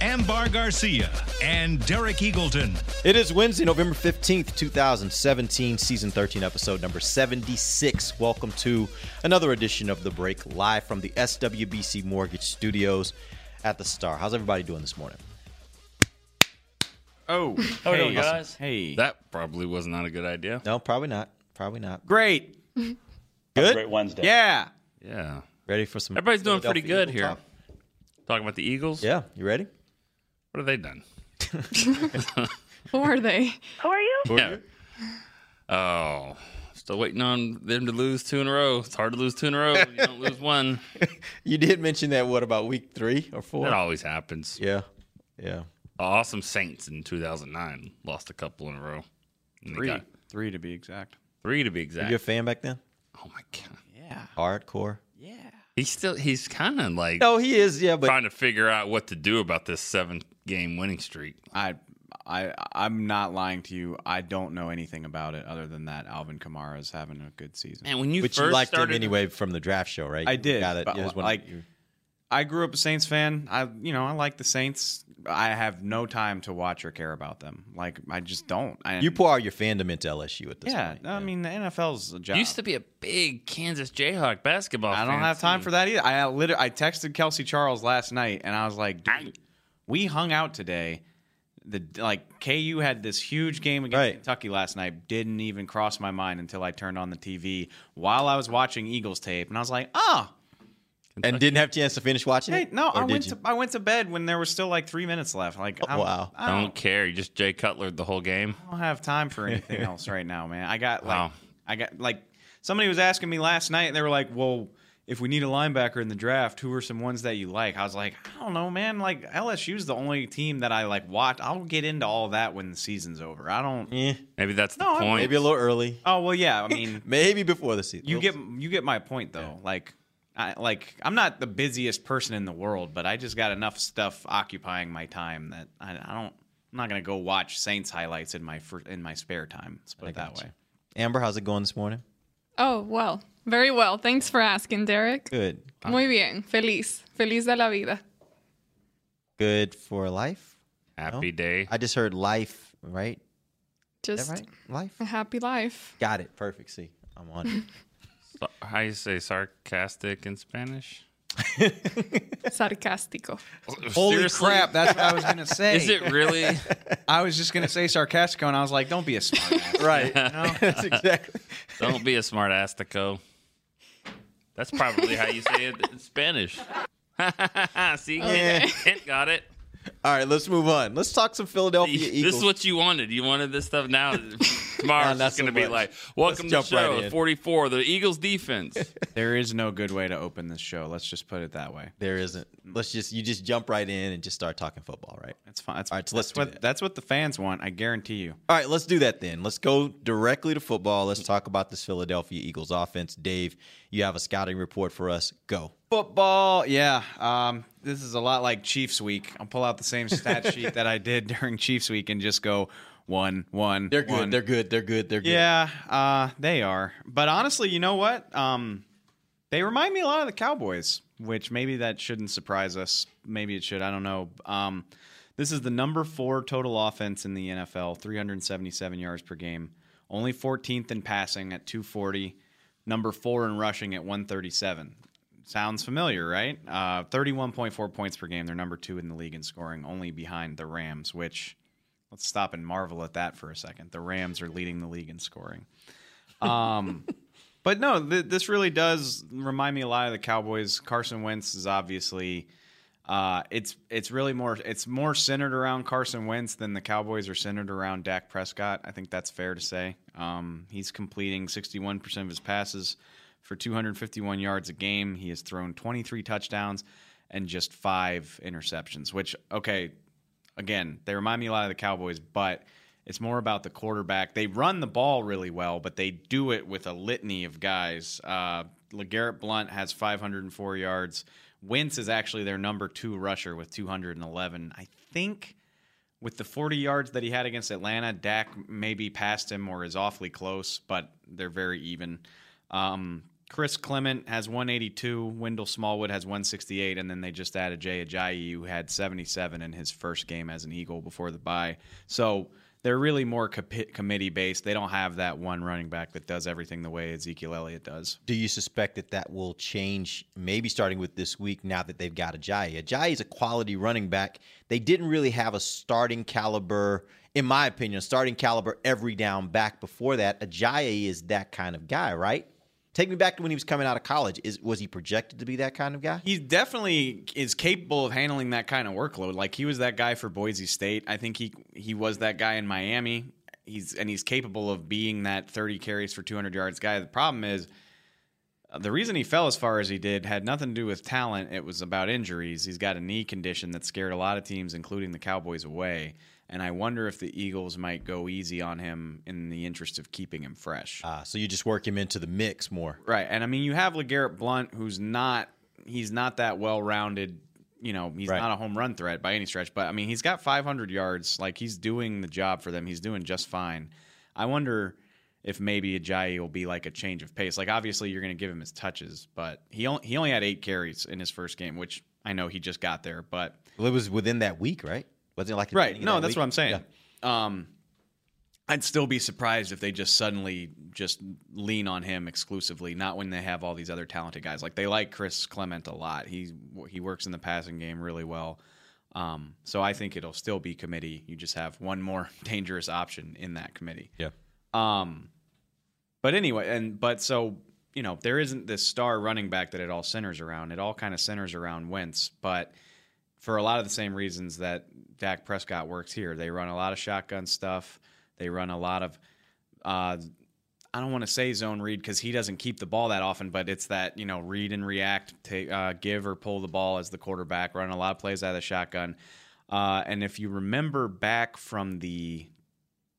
Ambar Garcia, and Derek Eagleton. It is Wednesday, November 15th, 2017, season 13, episode number 76. Welcome to another edition of The Break, live from the SWBC Mortgage Studios at the Star. How's everybody doing this morning? Oh, How hey doing, guys? Hey, That probably was not a good idea. No, probably not. Probably not. great. Good? Great Wednesday. Yeah, Yeah. Ready for some. Everybody's doing pretty good Eagle here. talk? Talking about the Eagles. Yeah, you ready? What have they done? Who are they? Who are you? Yeah. Oh, still waiting on them to lose two in a row. It's hard to lose two in a row. when You don't lose one. You did mention that, what, about week three or four? That always happens. Yeah, yeah. The awesome Saints in 2009 lost a couple in a row. And they three, got three to be exact. three to be Were exact. you a fan back then? oh my god. Yeah, Hardcore? Yeah. He's still. He's kind of like No, he is, yeah, but trying to figure out what to do about this seven game winning streak. I, I, I'm not lying to you. I don't know anything about it other than that Alvin Kamara is having a good season. And when you but first you liked started, him anyway from the draft show, right? I You did, Got it. but You like- you- I grew up a Saints fan. I, you know, I like the Saints. I have no time to watch or care about them. Like I just don't. I, you pour out your fandom into LSU at this yeah. point. I mean, the NFL's a job. used to be a big Kansas Jayhawk basketball. I don't fan, have time for that either. I literally I texted Kelsey Charles last night and I was like, Dude, we hung out today. The like KU had this huge game against Right. Kentucky last night. Didn't even cross my mind until I turned on the TV while I was watching Eagles tape, and I was like, oh. And didn't have a chance to finish watching Hey, it. no, I went you? to I went to bed when there was still like three minutes left. Like, I'm, wow. I I don't, don't care. You just Jay Cutler the whole game. I don't have time for anything else right now, man. I got like Wow. I got like somebody was asking me last night and they were like, "Well, if we need a linebacker in the draft, who are some ones that you like?" I was like, "I don't know, man. Like LSU's the only team that I like watch. I'll get into all that when the season's over. I don't Eh, Maybe that's the No, point. maybe a little early. Oh, well, yeah. I mean, Maybe before the season. you get you get my point though. Like I like I'm not the busiest person in the world, but I just got enough stuff occupying my time that I, I don't I'm not going to go watch Saints highlights in my fir- in my spare time. Let's put it that gotcha. way. Amber, how's it going this morning? Oh, well, very well. Thanks for asking, Derek. Good. Muy bien. Feliz. Feliz de la vida. Good for life. Happy day. I just heard life, right? Just right? Life. a happy life. Got it. Perfect. See, I'm on it. So- How you say sarcastic in Spanish? Sarcástico. Holy Seriously? crap, that's what I was going to say. Is it really? I was just going to say sarcastico, and I was like, don't be a smart ass. right. That's exactly. Don't be a smart astico. That's probably how you say it in Spanish. See, Kent got it. All right, let's move on. Let's talk some Philadelphia Eagles. This is what you wanted. You wanted this stuff now. Tomorrow's not just going to so be much. like, welcome to the Let's jump right show, in. 44, the Eagles defense. There is no good way to open this show. Let's just put it that way. there isn't. Let's just you just jump right in and just start talking football, right? That's fine. That's, All right, so that's let's do what that. that's what the fans want. I guarantee you. All right, let's do that then. Let's go directly to football. Let's talk about this Philadelphia Eagles offense. Dave, you have a scouting report for us. Go. Football, yeah. Um, this is a lot like Chiefs week. I'll pull out the same stat sheet that I did during Chiefs week and just go one, one. They're good. one. They're good. They're good. They're good. Yeah, uh, they are. But honestly, you know what? Um, they remind me a lot of the Cowboys, which maybe that shouldn't surprise us. Maybe it should. I don't know. Um, this is the number four total offense in the NFL, 377 yards per game. Only 14th in passing at 240. Number four in rushing at 137. Sounds familiar, right? Uh, 31.4 points per game. They're number two in the league in scoring, only behind the Rams, which let's stop and marvel at that for a second. The Rams are leading the league in scoring. Um, but no, th- this really does remind me a lot of the Cowboys. Carson Wentz is obviously uh, it's it's really more it's more centered around Carson Wentz than the Cowboys are centered around Dak Prescott. I think that's fair to say. Um, he's completing 61% of his passes for 251 yards a game. He has thrown 23 touchdowns and just five interceptions. Which okay, again, they remind me a lot of the Cowboys, but It's more about the quarterback. They run the ball really well, but they do it with a litany of guys. Uh, LeGarrette Blunt has 504 yards. Wentz is actually their number two rusher with 211. I think with the 40 yards that he had against Atlanta, Dak maybe passed him or is awfully close, but they're very even. Um, Corey Clement has 182. Wendell Smallwood has 168, and then they just added Jay Ajayi, who had 77 in his first game as an Eagle before the bye. So they're really more co- committee based. They don't have that one running back that does everything the way Ezekiel Elliott does. Do you suspect that that will change maybe starting with this week now that they've got Ajayi? Ajayi is a quality running back. They didn't really have a starting caliber, in my opinion, starting caliber every down back before that. Ajayi is that kind of guy, right? Take me back to when he was coming out of college. Is was he projected to be that kind of guy? He definitely is capable of handling that kind of workload. Like he was that guy for Boise State. I think he he was that guy in Miami. He's and he's capable of being that 30 carries for 200 yards guy. The problem is the reason he fell as far as he did had nothing to do with talent. It was about injuries. He's got a knee condition that scared a lot of teams, including the Cowboys, away and I wonder if the Eagles might go easy on him in the interest of keeping him fresh. Ah, so you just work him into the mix more, right? And I mean, you have LeGarrette Blunt, who's not he's not that well rounded. You know, he's right. not a home run threat by any stretch, but I mean, he's got 500 yards. Like he's doing the job for them. He's doing just fine. I wonder if maybe Ajayi will be like a change of pace. Like obviously you're going to give him his touches, but he only, he only had eight carries in his first game, which I know he just got there, but well, it was within that week, right? Wasn't like right? No, that that's week? what I'm saying. Yeah. Um, I'd still be surprised if they just suddenly just lean on him exclusively, not when they have all these other talented guys. Like they like Corey Clement a lot. He he works in the passing game really well. Um, so I think it'll still be committee. You just have one more dangerous option in that committee. Yeah. Um, but anyway, and but so you know there isn't this star running back that it all centers around. It all kind of centers around Wentz, but for a lot of the same reasons that Dak Prescott works here. They run a lot of shotgun stuff. They run a lot of, uh, I don't want to say zone read because he doesn't keep the ball that often, but it's that you know read and react, take, uh, give or pull the ball as the quarterback. Run a lot of plays out of the shotgun. Uh, and if you remember back from the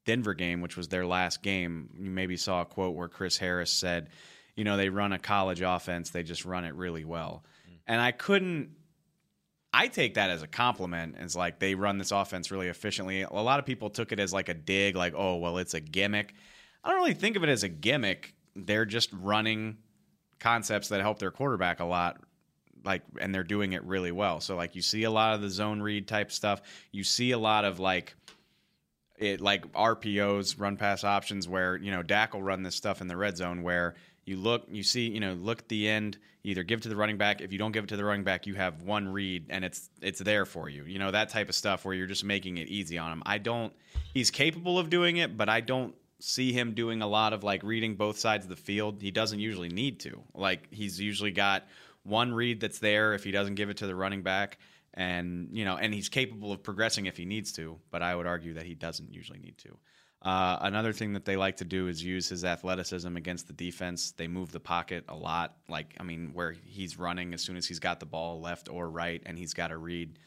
Denver game, which was their last game, you maybe saw a quote where Chris Harris said, "You know, they run a college offense. They just run it really well." Mm. And I couldn't I take that as a compliment. It's like they run this offense really efficiently. A lot of people took it as like a dig, like, oh, well, it's a gimmick. I don't really think of it as a gimmick. They're just running concepts that help their quarterback a lot like and they're doing it really well. So like you see a lot of the zone read type stuff. You see a lot of like it like RPOs, run pass options where, you know, Dak will run this stuff in the red zone where you look, you see, you know, look at the end. Either give it to the running back. If you don't give it to the running back, you have one read, and it's it's there for you. You know that type of stuff where you're just making it easy on him. I don't. He's capable of doing it, but I don't see him doing a lot of like reading both sides of the field. He doesn't usually need to. Like he's usually got one read that's there if he doesn't give it to the running back, and you know, and he's capable of progressing if he needs to. But I would argue that he doesn't usually need to. Uh, another thing that they like to do is use his athleticism against the defense. They move the pocket a lot. Like, I mean, where he's running as soon as he's got the ball left or right and he's got a read.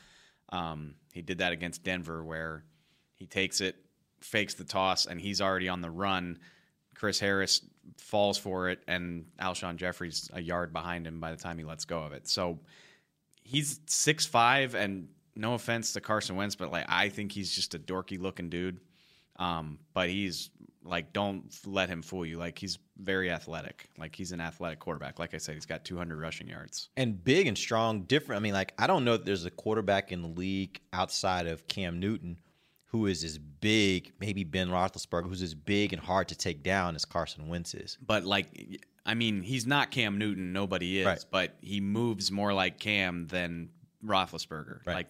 Um, he did that against Denver where he takes it, fakes the toss, and he's already on the run. Chris Harris falls for it, and Alshon Jeffery's a yard behind him by the time he lets go of it. So he's six five, and no offense to Carson Wentz, but like I think he's just a dorky looking dude. Um, but he's like, don't let him fool you. Like he's very athletic. Like he's an athletic quarterback. Like I said, he's got 200 rushing yards and big and strong. Different. I mean, like I don't know that there's a quarterback in the league outside of Cam Newton who is as big, maybe Ben Roethlisberger, who's as big and hard to take down as Carson Wentz is. But like, I mean, he's not Cam Newton. Nobody is. Right. But he moves more like Cam than Roethlisberger. Right. Like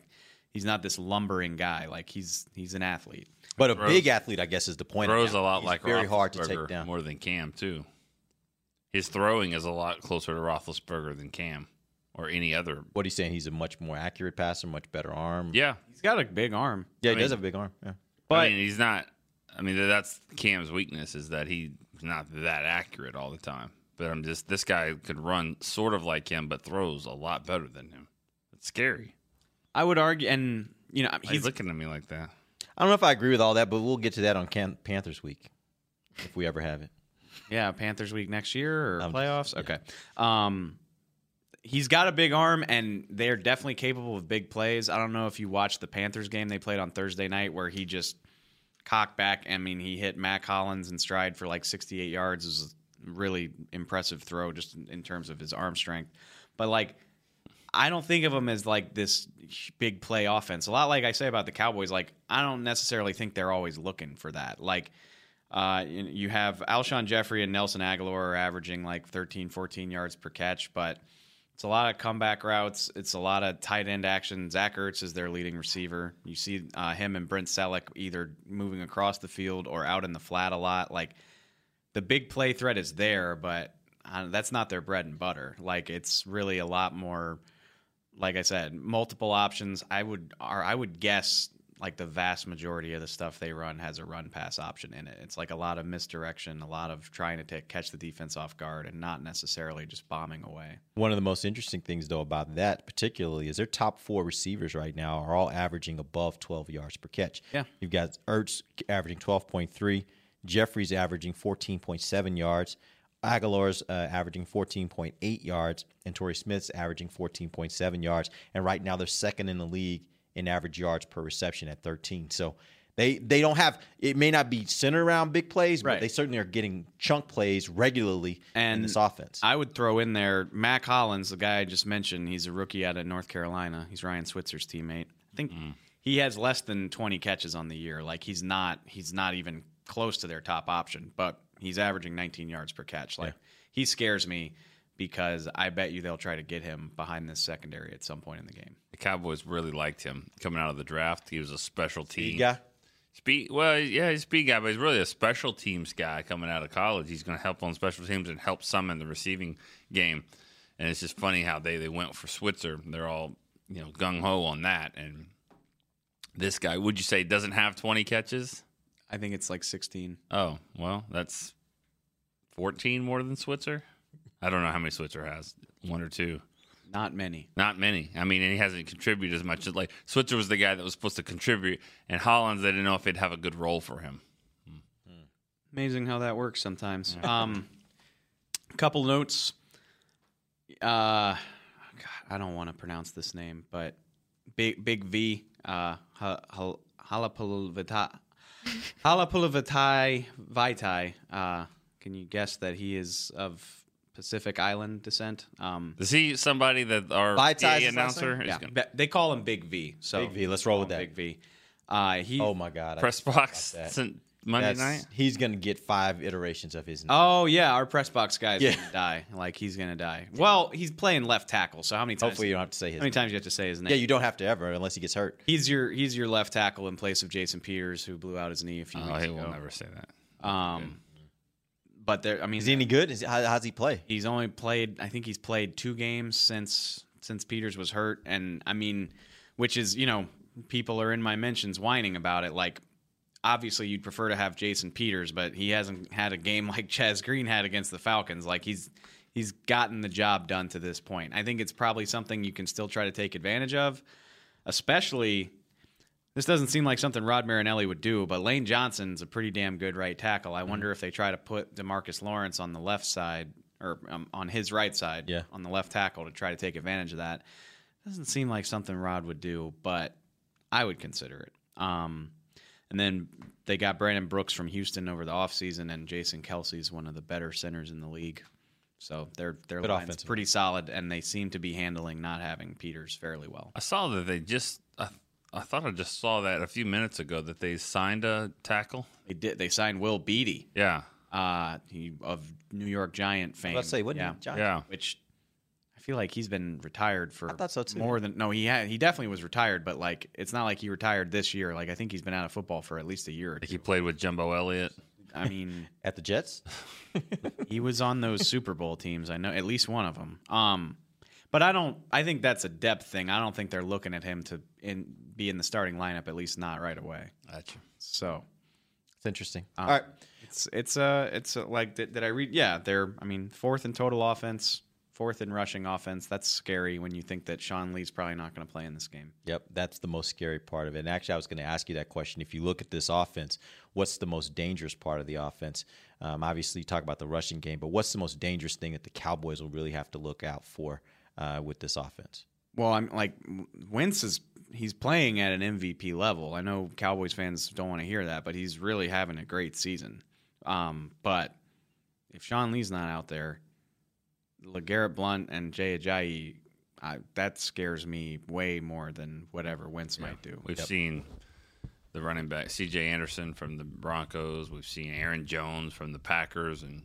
he's not this lumbering guy. Like he's he's an athlete. But a throws, big athlete, I guess, is the point. Throws a lot He's like very hard to take down. More than Cam too. His throwing is a lot closer to Roethlisberger than Cam or any other. What are you saying? He's a much more accurate passer, much better arm. Yeah, he's got a big arm. Yeah, I he mean, does have a big arm. Yeah, but I mean, he's not. I mean, that's Cam's weakness is that he's not that accurate all the time. But I'm just this guy could run sort of like him, but throws a lot better than him. It's scary. I would argue, and you know, he's looking at me like that. I don't know if I agree with all that, but we'll get to that on Can- Panthers week if we ever have it. Yeah, Panthers week next year or Um, playoffs. Okay. Um, he's got a big arm, and they're definitely capable of big plays. I don't know if you watched the Panthers game they played on Thursday night, where he just cocked back. I mean, he hit Mack Hollins in stride for like 68 yards. It was a really impressive throw, just in terms of his arm strength. But like, I don't think of them as like this big play offense. A lot like I say about the Cowboys, like I don't necessarily think they're always looking for that. Like uh, you have Alshon Jeffery and Nelson Agholor are averaging like 13, 14 yards per catch, but it's a lot of comeback routes. It's a lot of tight end action. Zach Ertz is their leading receiver. You see uh, him and Brent Celek either moving across the field or out in the flat a lot. Like the big play threat is there, but uh, that's not their bread and butter. Like it's really a lot more. Like I said, multiple options. I would, or I would guess, like the vast majority of the stuff they run has a run pass option in it. It's like a lot of misdirection, a lot of trying to take, catch the defense off guard, and not necessarily just bombing away. One of the most interesting things, though, about that particularly is their top four receivers right now are all averaging above 12 yards per catch. Yeah. You've got Ertz averaging 12.3, Jeffery's averaging 14.7 yards, Agholor's uh, averaging 14.8 yards, and Torrey Smith's averaging 14.7 yards. And right now they're second in the league in average yards per reception at 13. So they they don't have it may not be centered around big plays, but Right. they certainly are getting chunk plays regularly in this offense. I would throw in there Mack Hollins, the guy I just mentioned. He's a rookie out of North Carolina. He's Ryan Switzer's teammate. I think he has less than 20 catches on the year. Like he's not he's not even close to their top option, but he's averaging 19 yards per catch. Like he scares me because I bet you they'll try to get him behind this secondary at some point in the game. The Cowboys really liked him coming out of the draft. He was a special team guy. Speed, well, yeah, he's a speed guy, but he's really a special teams guy coming out of college. He's going to help on special teams and help some in the receiving game. And it's just funny how they, they went for Switzer. They're all you know gung ho on that. And this guy, would you say, doesn't have twenty catches? I think it's like 16. Oh, well, that's fourteen more than Switzer. I don't know how many Switzer has. One or two. Not many. Not many. I mean, and he hasn't contributed as much as like Switzer was the guy that was supposed to contribute, and Hollins they didn't know if he'd have a good role for him. Amazing how that works sometimes. Um, couple notes. Uh, God, I don't want to pronounce this name, but Big Big V. Uh, ha, ha, Halapulvita, Halapoulivaati Vaitai. Uh, can you guess that he is of Pacific Island descent? Um, Is he somebody that our Vitai's PA announcer is yeah, going to they call him Big V. So Big V, let's roll with that. Big V. Uh, he. Oh my god! Press box about that. since Monday That's- night? He's gonna get five iterations of his. name. Oh yeah, our press box guy's Yeah. gonna die. Like he's gonna die. Well, he's playing left tackle, so how many times? Hopefully, you don't have to say his. how many name. times you have to say his name? Yeah, you don't have to ever unless he gets hurt. He's your he's your left tackle in place of Jason Peters, who blew out his knee a few Oh, weeks he ago. will never say that. Um, but there, I mean, Is he any good? Is how, how's he play? he's only played. I think he's played two games since since Peters was hurt, and I mean, which is you know people are in my mentions whining about it. Like, obviously, you'd prefer to have Jason Peters, but he hasn't had a game like Chaz Green had against the Falcons. Like he's he's gotten the job done to this point. I think it's probably something you can still try to take advantage of, especially. This doesn't seem like something Rod Marinelli would do, but Lane Johnson's a pretty damn good right tackle. I wonder if they try to put Demarcus Lawrence on the left side or um, on his right side, Yeah. on the left tackle to try to take advantage of that. Doesn't seem like something Rod would do, but I would consider it. Um, and then they got Brandon Brooks from Houston over the offseason, and Jason Kelce's one of the better centers in the league. So their their Good line's offensive. pretty solid, and they seem to be handling not having Peters fairly well. I saw that they just. I, I thought I just saw that a few minutes ago that they signed a tackle. They did. They signed Will Beatty, Yeah, uh, he of New York Giant fame. Let's say, wouldn't yeah. Giant? yeah. which I feel like he's been retired for I thought so, too. more than no he had he definitely was retired but like it's not like he retired this year like I think he's been out of football for at least a year or Like he played with Jumbo Elliott. I mean At the Jets? he was on those Super Bowl teams I know at least one of them um but I don't I think that's a depth thing I don't think they're looking at him to in be in the starting lineup at least not right away Gotcha. so It's interesting. Um, All right. It's it's uh it's uh, like did, did I read? Yeah, they're I mean fourth in total offense, fourth in rushing offense. That's scary when you think that Sean Lee's probably not going to play in this game. Yep, that's the most scary part of it. And actually, I was going to ask you that question. If you look at this offense, what's the most dangerous part of the offense? Um, obviously, you talk about the rushing game, but what's the most dangerous thing that the Cowboys will really have to look out for uh, with this offense? Well, I'm like Wentz is he's playing at an MVP level. I know Cowboys fans don't want to hear that, but he's really having a great season. Um, but if Sean Lee's not out there, LeGarrette Blunt and Jay Ajayi, I, that scares me way more than whatever Wentz might do. We've seen the running back C.J. Anderson from the Broncos. We've seen Aaron Jones from the Packers, and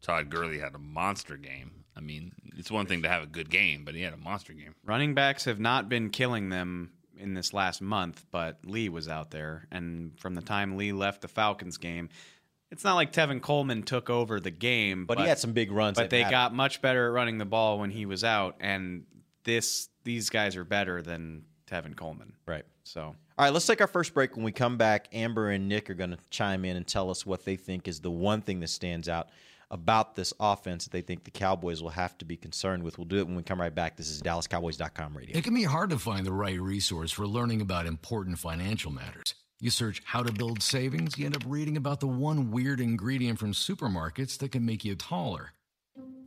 Todd Gurley had a monster game. I mean, it's one thing to have a good game, but he had a monster game. Running backs have not been killing them in this last month, but Lee was out there, and from the time Lee left the Falcons game, it's not like Tevin Coleman took over the game, But, he had some big runs. but they got much better at running the ball when he was out, and this these guys are better than Tevin Coleman. right. So All right, let's take our first break. When we come back, Amber and Nick are going to chime in and tell us what they think is the one thing that stands out about this offense that they think the Cowboys will have to be concerned with. We'll do it when we come right back. This is DallasCowboys.com radio. It can be hard to find the right resource for learning about important financial matters. You search how to build savings, you end up reading about the one weird ingredient from supermarkets that can make you taller.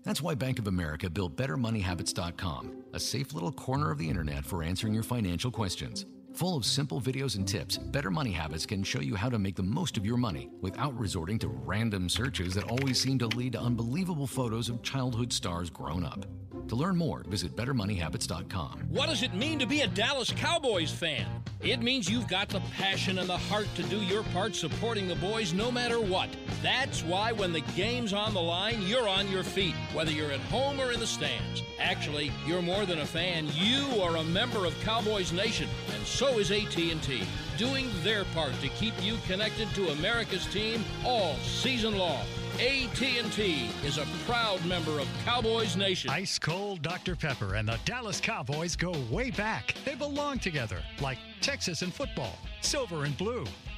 That's why Bank of America built BetterMoneyHabits.com, a safe little corner of the internet for answering your financial questions. Full of simple videos and tips, Better Money Habits can show you how to make the most of your money without resorting to random searches that always seem to lead to unbelievable photos of childhood stars grown up. To learn more, visit BetterMoneyHabits.com. What does it mean to be a Dallas Cowboys fan? It means you've got the passion and the heart to do your part supporting the boys no matter what. That's why when the game's on the line, you're on your feet, whether you're at home or in the stands. Actually, you're more than a fan. You are a member of Cowboys Nation, and so is AT&T, doing their part to keep you connected to America's team all season long. AT&T is a proud member of Cowboys Nation. Ice cold Dr. Pepper and the Dallas Cowboys go way back. They belong together, like Texas and football, silver and blue,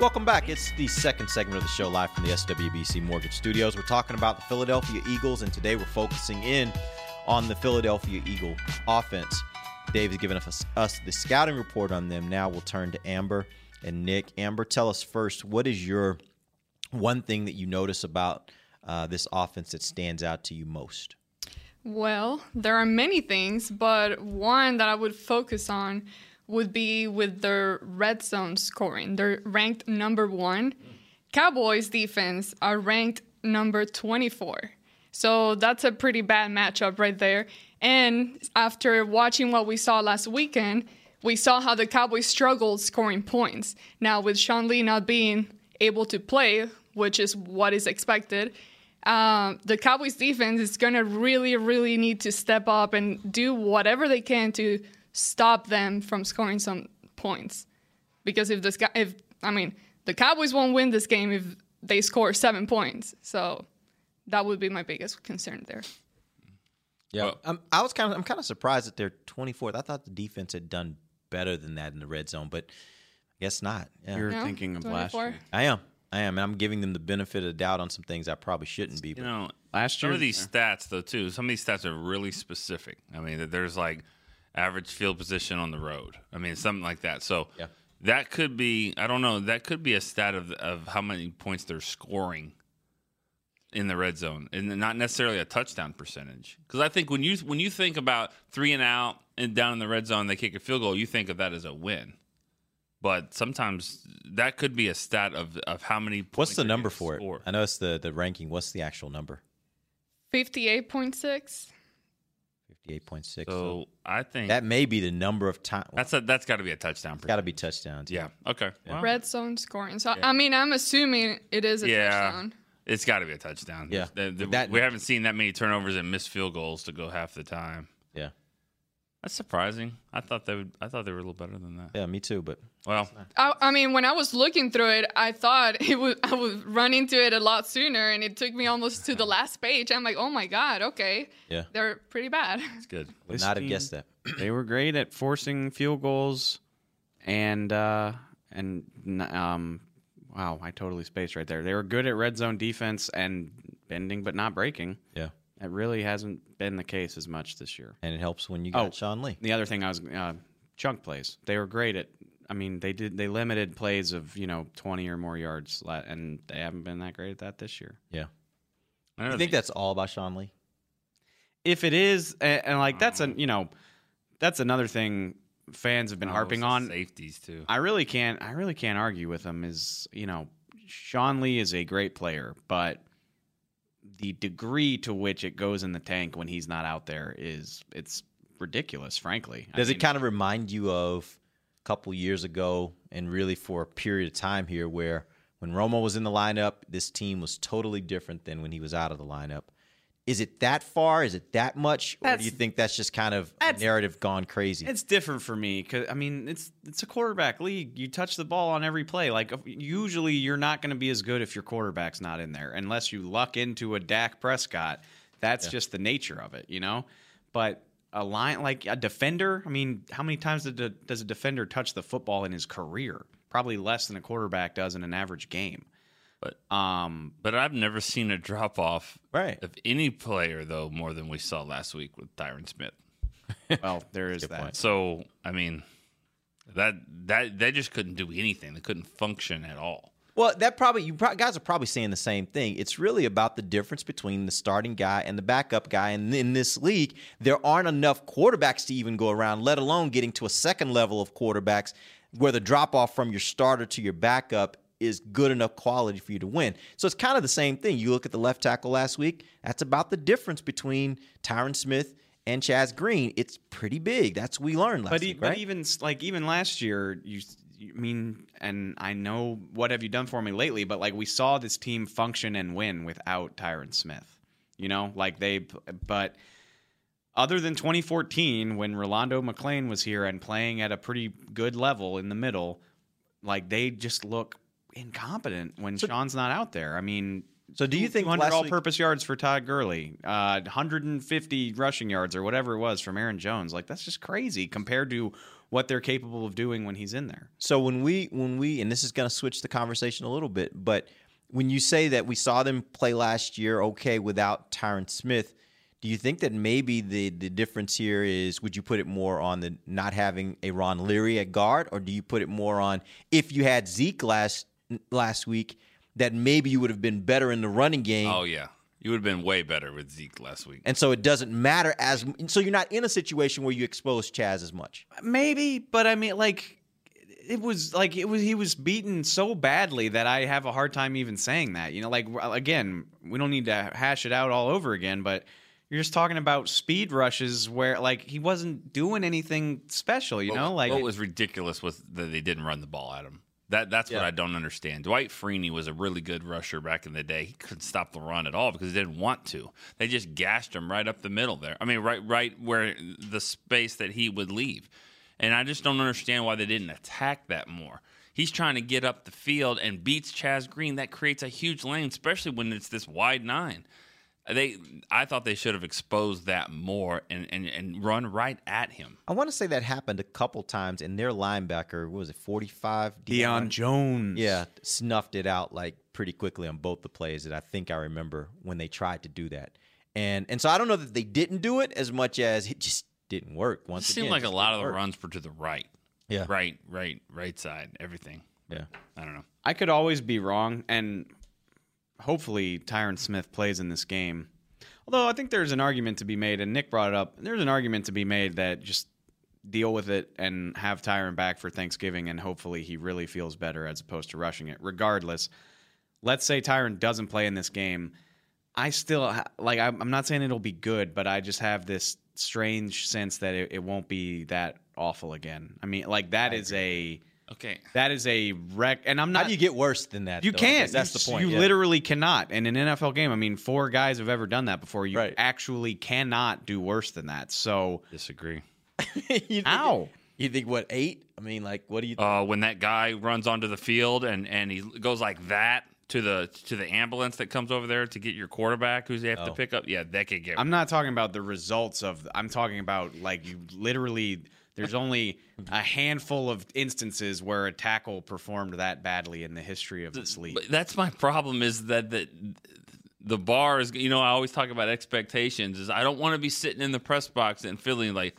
Welcome back. It's the second segment of the show live from the SWBC Mortgage Studios. We're talking about the Philadelphia Eagles, and today we're focusing in on the Philadelphia Eagle offense. Dave has given us, us the scouting report on them. Now we'll turn to Amber and Nick. Amber, tell us first what is your one thing that you notice about uh, this offense that stands out to you most? Well, there are many things, but one that I would focus on would be with their red zone scoring. They're ranked number one. Cowboys defense are ranked number 24. So that's a pretty bad matchup right there. And after watching what we saw last weekend, we saw how the Cowboys struggled scoring points. Now, with Sean Lee not being able to play, which is what is expected, um, the Cowboys defense is going to really, really need to step up and do whatever they can to stop them from scoring some points. Because if this guy, if I mean, the Cowboys won't win this game if they score seven points. So that would be my biggest concern there. Yeah, I'm, um, I was kind of I'm kind of surprised that they're 24th. I thought the defense had done better than that in the red zone, but I guess not. Yeah. You're No, thinking of last year. I am. I am, and I'm giving them the benefit of the doubt on some things I probably shouldn't be. But You But know, Last year, some of these stats though too. Some of these stats are really specific. I mean, that there's like average field position on the road. I mean, something like that. So Yeah. that could be. I don't know. That could be a stat of of how many points they're scoring in the red zone, and not necessarily a touchdown percentage. Because I think when you when you think about three and out and down in the red zone, they kick a field goal. You think of that as a win. but sometimes that could be a stat of of how many. What's the number gonna for it? I know it's the the ranking. What's the actual number? 58.6. Fifty-eight point six. So I think that may be the number of times. that's a, that's got to be a touchdown. Got to be touchdowns. Yeah. Okay. Well, Red zone scoring. So, I mean, I'm assuming it is a yeah. touchdown. It's got to be a touchdown. Yeah. The- the- That- we haven't seen that many turnovers and missed field goals to go half the time. Yeah. That's surprising. I thought they would. I thought they were a little better than that. Yeah, me too. But Well, I, I mean, when I was looking through it, I thought it would. I would run into it a lot sooner, and it took me almost to the last page. I'm like, oh my god, okay, yeah, they're pretty bad. it's good. would This not have guessed that. they were great at forcing field goals and uh and um wow i totally spaced right there they were good at red zone defense and bending but not breaking Yeah. it really hasn't been the case as much this year And it helps when you got Oh. Sean Lee. the other thing i was uh chunk plays they were great at i mean they did they limited plays of you know 20 or more yards and they haven't been that great at that this year Yeah. I You think the- that's all about Sean Lee? if it is and, and like that's a you know that's another thing fans have been Oh, harping it's the on safeties too. I really can't. I really can't argue with them. Is you know, Sean Lee is a great player, but the degree to which it goes in the tank when he's not out there is it's ridiculous. Frankly, I Does mean, it kind of remind you of a couple years ago, and really for a period of time here, where when Romo was in the lineup, this team was totally different than when he was out of the lineup? Is it that far? Is it that much, or do you think that's just kind of a narrative gone crazy? It's different for me because I mean it's it's a quarterback league. You touch the ball on every play. Like usually you're not going to be as good if your quarterback's not in there unless you luck into a Dak Prescott. That's just the nature of it, you know. But a line like a defender. I mean, how many times did a, does a defender touch the football in his career? Probably less than a quarterback does in an average game. But Um, but I've never seen a drop off Right. of any player though more than we saw last week with Tyron Smith. well, there is that. point. So I mean, that that they just couldn't do anything. They couldn't function at all. Well, that probably you guys are probably saying the same thing. It's really about the difference between the starting guy and the backup guy. And in this league, there aren't enough quarterbacks to even go around, let alone getting to a second level of quarterbacks where the drop off from your starter to your backup is good enough quality for you to win. So it's kind of the same thing. You look at the left tackle last week, that's about the difference between Tyron Smith and Chaz Green. It's pretty big. That's what we learned last but, week, but even like even last year, you I mean, and I know what have you done for me lately, but like we saw this team function and win without Tyron Smith. You know, like they, but other than 2014 when Rolando McClain was here and playing at a pretty good level in the middle, like they just look incompetent when Sean's not out there. I mean. So do you think 200 all-purpose yards for Todd Gurley, uh, 150 rushing yards or whatever it was from Aaron Jones? Like that's just crazy compared to what they're capable of doing when he's in there. So when we when we and this is going to switch the conversation a little bit, but when you say that we saw them play last year okay without Tyron Smith, do you think that maybe the the difference here is would you put it more on the not having a Ron Leary at guard or do you put it more on if you had Zeke last last week that maybe you would have been better in the running game Oh yeah, you would have been way better with Zeke last week. and so it doesn't matter as so you're not in a situation where you expose Chaz as much. Maybe, but I mean, like it was like it was he was beaten so badly that I have a hard time even saying that. You know, like again, we don't need to hash it out all over again, but you're just talking about speed rushes where like he wasn't doing anything special. You know, like what was ridiculous was that they didn't run the ball at him. That that's what I don't understand. Dwight Freeney was a really good rusher back in the day. He couldn't stop the run at all because he didn't want to. They just gashed him right up the middle there. I mean, right right where the space that he would leave. And I just don't understand why they didn't attack that more. He's trying to get up the field and beats Chaz Green. That creates a huge lane, especially when it's this wide nine. They, I thought they should have exposed that more and, and, and run right at him. I want to say that happened a couple times, and their linebacker what was it forty five? Deion Jones. Yeah, snuffed it out like pretty quickly on both the plays that I think I remember when they tried to do that. And and so I don't know that they didn't do it as much as it just didn't work. once It Once seemed again, like a lot didn't of the work. runs were to the right. Yeah. Right, right, right side, everything. Yeah. I don't know. I could always be wrong, and hopefully Tyron Smith plays in this game. Although I think there's an argument to be made, and Nick brought it up. There's an argument to be made that just deal with it and have Tyron back for Thanksgiving, and hopefully he really feels better as opposed to rushing it. Regardless, let's say Tyron doesn't play in this game. I still like. I'm I'm not saying it'll be good, but I just have this strange sense that it, it won't be that awful again. I mean, like that is a Okay. that is a wreck, and I'm not. How do you get worse than that? You though? Can't. That's You- the point. You yeah. literally cannot. In an NFL game, I mean, four guys have ever done that before. You Right. actually cannot do worse than that. So, Disagree. you think, ow. You think what eight? I mean, like, what do you? Uh, when that guy runs onto the field and, and he goes like that to the to the ambulance that comes over there to get your quarterback who's they have to Oh. pick up, yeah, that could get. I'm not talking about the results of. I'm talking about like you literally. There's only a handful of instances where a tackle performed that badly in the history of this league. That's my problem is that the the bar is you know I always talk about expectations is I don't want to be sitting in the press box and feeling like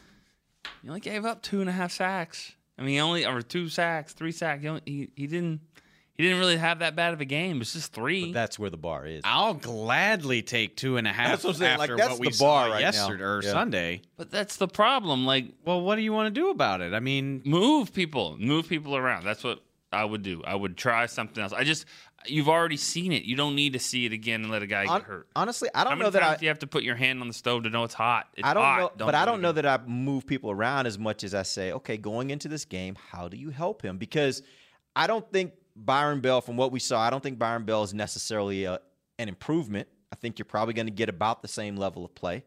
you only gave up two and a half sacks. I mean, he only or two sacks, three sacks. He, only, he he didn't he didn't really have that bad of a game. It's just three. But that's where the bar is. I'll gladly take two and a half That's what I'm saying, like, that's what we the bar saw right now. yesterday or Yeah. Sunday. But that's the problem. Like, well, what do you want to do about it? I mean, move people, move people around. That's what I would do. I would try something else. I just, you've already seen it. You don't need to see it again and let a guy get hurt. honestly, I don't many know that I. you have to put your hand on the stove to know it's hot? It's I don't hot. know, but I do it don't know that I move people around as much as I say, okay, going into this game, how do you help him? Because I don't think Byron Bell, from what we saw, I don't think Byron Bell is necessarily a, an improvement. I think you're probably going to get about the same level of play.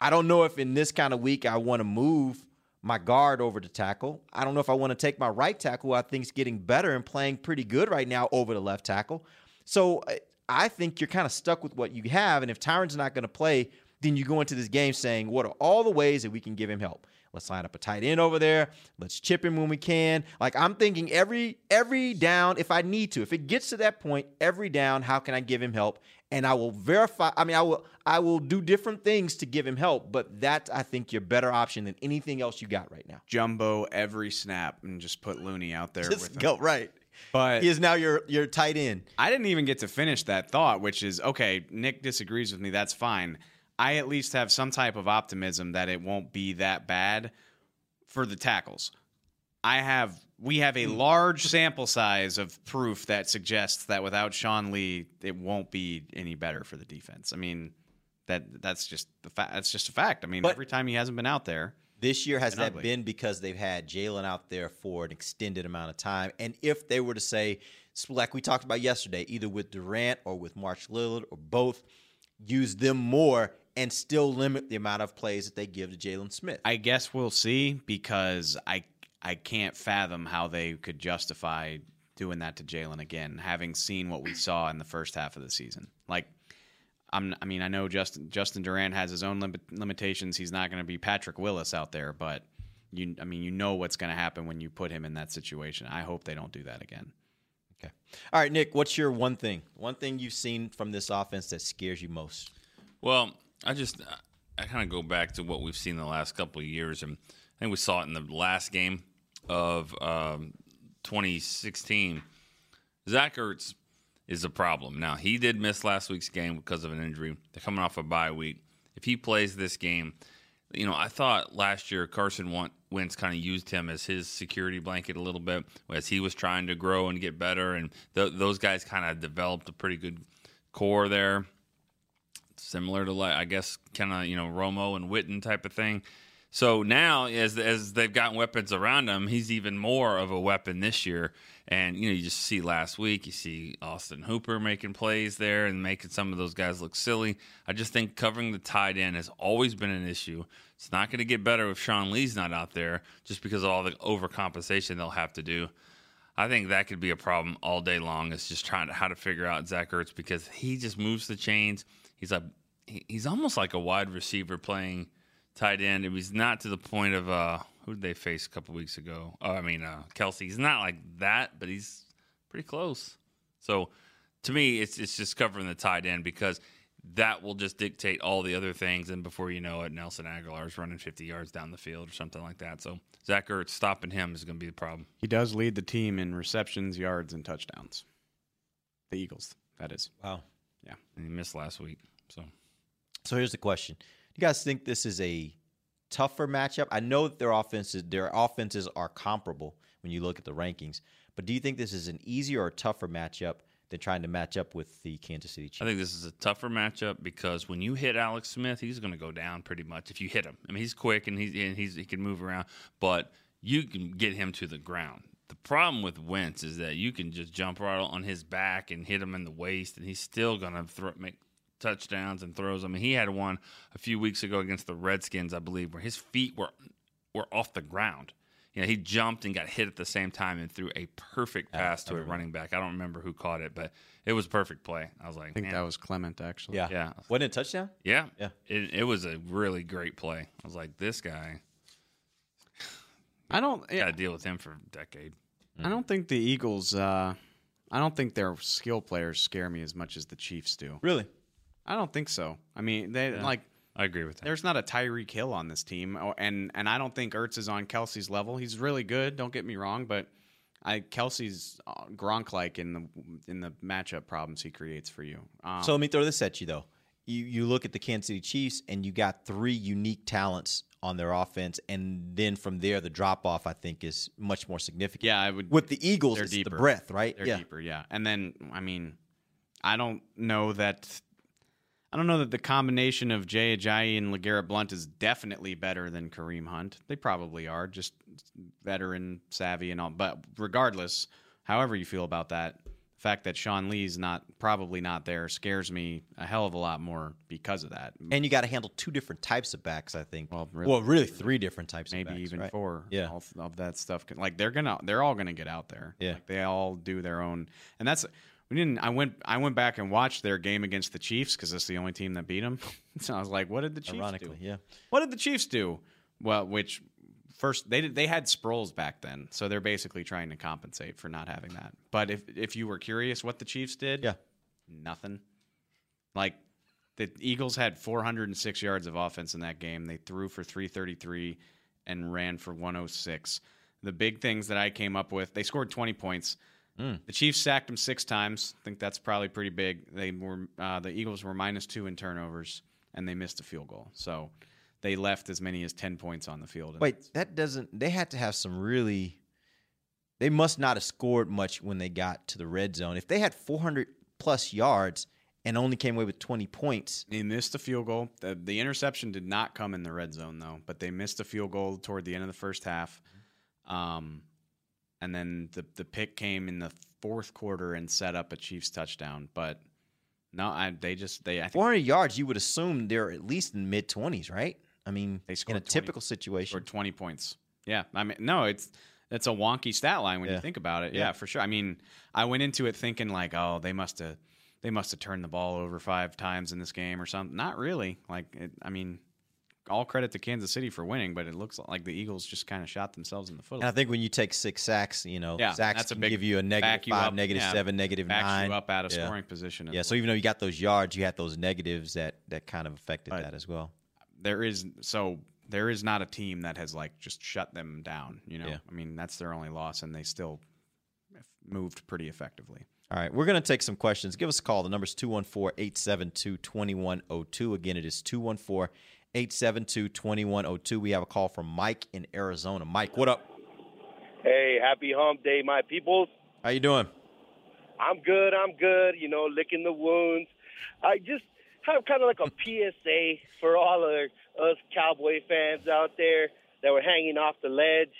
I don't know if in this kind of week I want to move my guard over to tackle. I don't know if I want to take my right tackle, I think is getting better and playing pretty good right now, over the left tackle. So I think you're kind of stuck with what you have. And if Tyron's not going to play, then you go into this game saying, what are all the ways that we can give him help? Let's line up a tight end over there. Let's chip him when we can. Like I'm thinking every every down, if I need to, if it gets to that point, every down, how can I give him help? And I will verify. I mean, I will I will do different things to give him help. But that I think your better option than anything else you got right now. jumbo every snap and just put Looney out there with Just him. go right. But He is now your your tight end. I didn't even get to finish that thought, which is okay. Nick disagrees with me. That's fine. I at least have some type of optimism that it won't be that bad for the tackles. I have we have a hmm. large sample size of proof that suggests that without Sean Lee, it won't be any better for the defense. I mean, that that's just the fact. That's just a fact. I mean, But- every time he hasn't been out there, This year has that ugly. been because they've had Jaylon out there for an extended amount of time? And if they were to say, like we talked about yesterday, either with Durant or with March Lillard or both, use them more and still limit the amount of plays that they give to Jaylon Smith. I guess we'll see because I I can't fathom how they could justify doing that to Jaylon again, having seen what we saw in the first half of the season. Like, I'm I mean I know Justin Justin Durant has his own limit, limitations. He's not going to be Patrick Willis out there, but you I mean you know what's going to happen when you put him in that situation. I hope they don't do that again. Okay. All right, Nick, what's your one thing? One thing you've seen from this offense that scares you most? Well, I just I kind of go back to what we've seen the last couple of years, and I think we saw it in the last game of um, 2016. Zach Ertz is a problem. Now he did miss last week's game because of an injury. They're coming off a bye week. If he plays this game, you know I thought last year Carson Wentz kind of used him as his security blanket a little bit as he was trying to grow and get better, and th- those guys kind of developed a pretty good core there similar to like I guess kind of you know Romo and Witten type of thing. So now as as they've gotten weapons around him, he's even more of a weapon this year. And you know you just see last week, you see Austin Hooper making plays there and making some of those guys look silly. I just think covering the tight end has always been an issue. It's not going to get better if Sean Lee's not out there, just because of all the overcompensation they'll have to do. I think that could be a problem all day long. Is just trying to how to figure out Zach Ertz because he just moves the chains. He's a he's almost like a wide receiver playing tight end. He's not to the point of uh who did they face a couple weeks ago? Oh, I mean uh, Kelce. He's not like that, but he's pretty close. So to me, it's it's just covering the tight end because that will just dictate all the other things. And before you know it, Nelson Agholor is running 50 yards down the field or something like that. So Zach Ertz stopping him is going to be the problem. He does lead the team in receptions, yards, and touchdowns. The Eagles, that is. Wow. Yeah. And he missed last week. So So here's the question: Do you guys think this is a tougher matchup? I know that their offenses their offenses are comparable when you look at the rankings, but do you think this is an easier or tougher matchup than trying to match up with the Kansas City Chiefs? I think this is a tougher matchup because when you hit Alex Smith, he's going to go down pretty much if you hit him. I mean, he's quick and he's and he's he can move around, but you can get him to the ground. The problem with Wentz is that you can just jump right on his back and hit him in the waist, and he's still going to throw, make touchdowns and throws. I mean, he had one a few weeks ago against the Redskins, I believe, where his feet were were off the ground. You know, he jumped and got hit at the same time and threw a perfect pass to a running back. I don't remember who caught it, but it was a perfect play. I was like, I think man. that was Clement actually. Yeah. yeah, Wasn't it a touchdown? yeah, Yeah. It, it was a really great play. I was like, this guy I don't. got to deal with him for a decade. I don't think the Eagles. Uh, I don't think their skill players scare me as much as the Chiefs do. Really? I don't think so. I mean, they Yeah. like. I agree with that. There's not a Tyreek Hill on this team, oh, and and I don't think Ertz is on Kelce's level. He's really good. Don't get me wrong, but I Kelce's uh, Gronk like in the in the matchup problems he creates for you. Um, So let me throw this at you though. You you look at the Kansas City Chiefs and you got three unique talents on their offense, and then from there the drop off I think is much more significant. yeah, I would. With the Eagles, they're it's deeper. the breadth, right? They're yeah. deeper, yeah. And then I mean, I don't know that. I don't know that the combination of Jay Ajayi and LeGarrette Blount is definitely better than Kareem Hunt. They probably are, just veteran savvy and all. But regardless, however you feel about that, the fact that Sean Lee's not probably not there scares me a hell of a lot more because of that. And you got to handle two different types of backs. I think. Well, really- well, really three different types. maybe of backs, even right? four. Yeah. all of that stuff. Like they're gonna, they're all gonna get out there. Yeah. like they all do their own, and that's we didn't. I went, I went back and watched their game against the Chiefs because that's the only team that beat them. so I was like, what did the Chiefs Ironically, do? yeah. What did the Chiefs do? Well, which first they did, they had Sproles back then, so they're basically trying to compensate for not having that. But if if you were curious what the Chiefs did, Yeah. nothing. Like the Eagles had 406 yards of offense in that game. They threw for 333 and ran for 106. The big things that I came up with, they scored 20 points. The Chiefs sacked them six times. I think that's probably pretty big. They were uh, the Eagles were minus two in turnovers, and they missed a field goal. So they left as many as 10 points on the field. Wait, that doesn't. They had to have some really. They must not have scored much when they got to the red zone. If they had 400 plus yards and only came away with 20 points, They missed a field goal. The, the interception did not come in the red zone though, but they missed a field goal toward the end of the first half. Um, and then the the pick came in the fourth quarter and set up a Chiefs touchdown. But no, I, they just they I think 400 yards, you would assume they're at least in mid 20s, right? I mean, They scored in a 20 typical situation. scored twenty points. Yeah, I mean no, it's it's a wonky stat line when Yeah. you think about it. Yeah. Yeah, for sure. I mean, I went into it thinking like, oh, they must have they must have turned the ball over five times in this game or something. Not really. Like, it, I mean, all credit to Kansas City for winning, but it looks like the Eagles just kind of shot themselves in the foot. and I think when you take six sacks, you know, Yeah, sacks can give you a negative you five, up, negative yeah, seven, negative nine. you up out of Yeah. scoring position. Yeah, so even though you got those yards, you had those negatives that that kind of affected that as well. there is so there is not a team that has like just shut them down. You know, Yeah. I mean that's their only loss, and they still moved pretty effectively. All right, we're going to take some questions. Give us a call. The number's 214 872 2102. Again, it is 214 872 2102. We have a call from Mike in Arizona. Mike, what up? Hey, happy hump day, my peoples. How you doing? I'm good. I'm good. You know, licking the wounds. I just have kind of like a PSA for all of us Cowboy fans out there that were hanging off the ledge.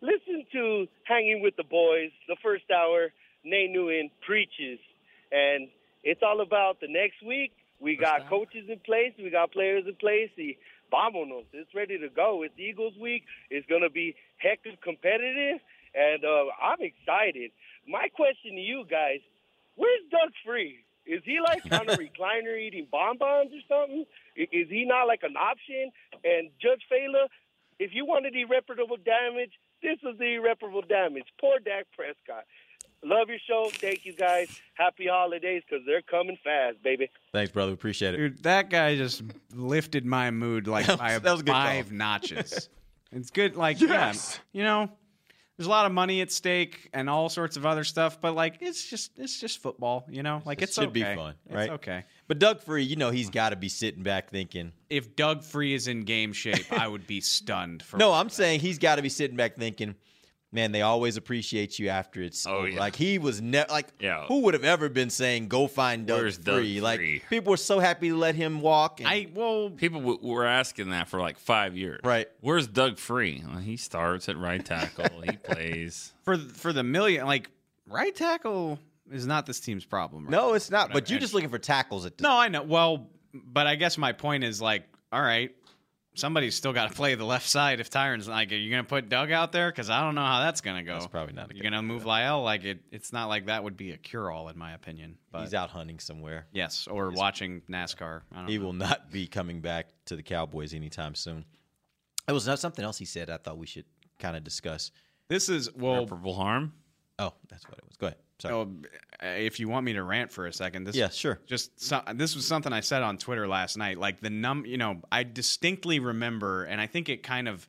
Listen to Hanging with the Boys, the first hour. Nate Nguyen preaches, and it's all about the next week. We got coaches in place. We got players in place. The Vamonos. It's ready to go. It's Eagles week. It's going to be heck of competitive, and uh, I'm excited. My question to you guys, where's Doug Free? Is he like on a recliner eating bonbons or something? Is he not like an option? And Judge Failla, if you wanted irreparable damage, this was the irreparable damage. Poor Dak Prescott. Love your show. Thank you guys. Happy holidays because they're coming fast, baby. Thanks, brother. Appreciate it. Dude, that guy just lifted my mood like That was- by that was five call. notches. It's good, like yeah, you know, there's a lot of money at stake and all sorts of other stuff, but like it's just it's just football, you know. Like It it's should okay. be fun, It's right? okay. But Doug Free, you know, he's got to be sitting back thinking. If Doug Free is in game shape, I would be stunned. For No, I'm saying he's got to be sitting back thinking, man, they always appreciate you after it's Oh, over." yeah. like he was never like Yeah. who would have ever been saying go find Doug Where's Doug Free? Like Free? people were so happy to let him walk. And, I well, People w- were asking that for like five years. Right. Where's Doug Free? Well, he starts at right tackle. he plays. for for the million, like right tackle is not this team's problem. Right? no, it's not. But But I- you're just looking for tackles at this. No, I know. Well, but I guess my point is like, all right, somebody's still got to play the left side. If Tyron's like, are you going to put Doug out there? Because I don't know how that's going to go. That's probably not You're going to move La'el. Like it, it's not like that would be a cure all in my opinion. But he's out hunting somewhere. yes, or watching NASCAR. I don't He know. will not be coming back to the Cowboys anytime soon. It was not something else he said. I thought we should kind of discuss. This is well. Irreparable harm. Oh, that's what it was. Go ahead. Sorry. Oh, uh, if you want me to rant for a second, this Yeah, sure. Just so, this was something I said on Twitter last night. Like the num, you know, I distinctly remember, and I think it kind of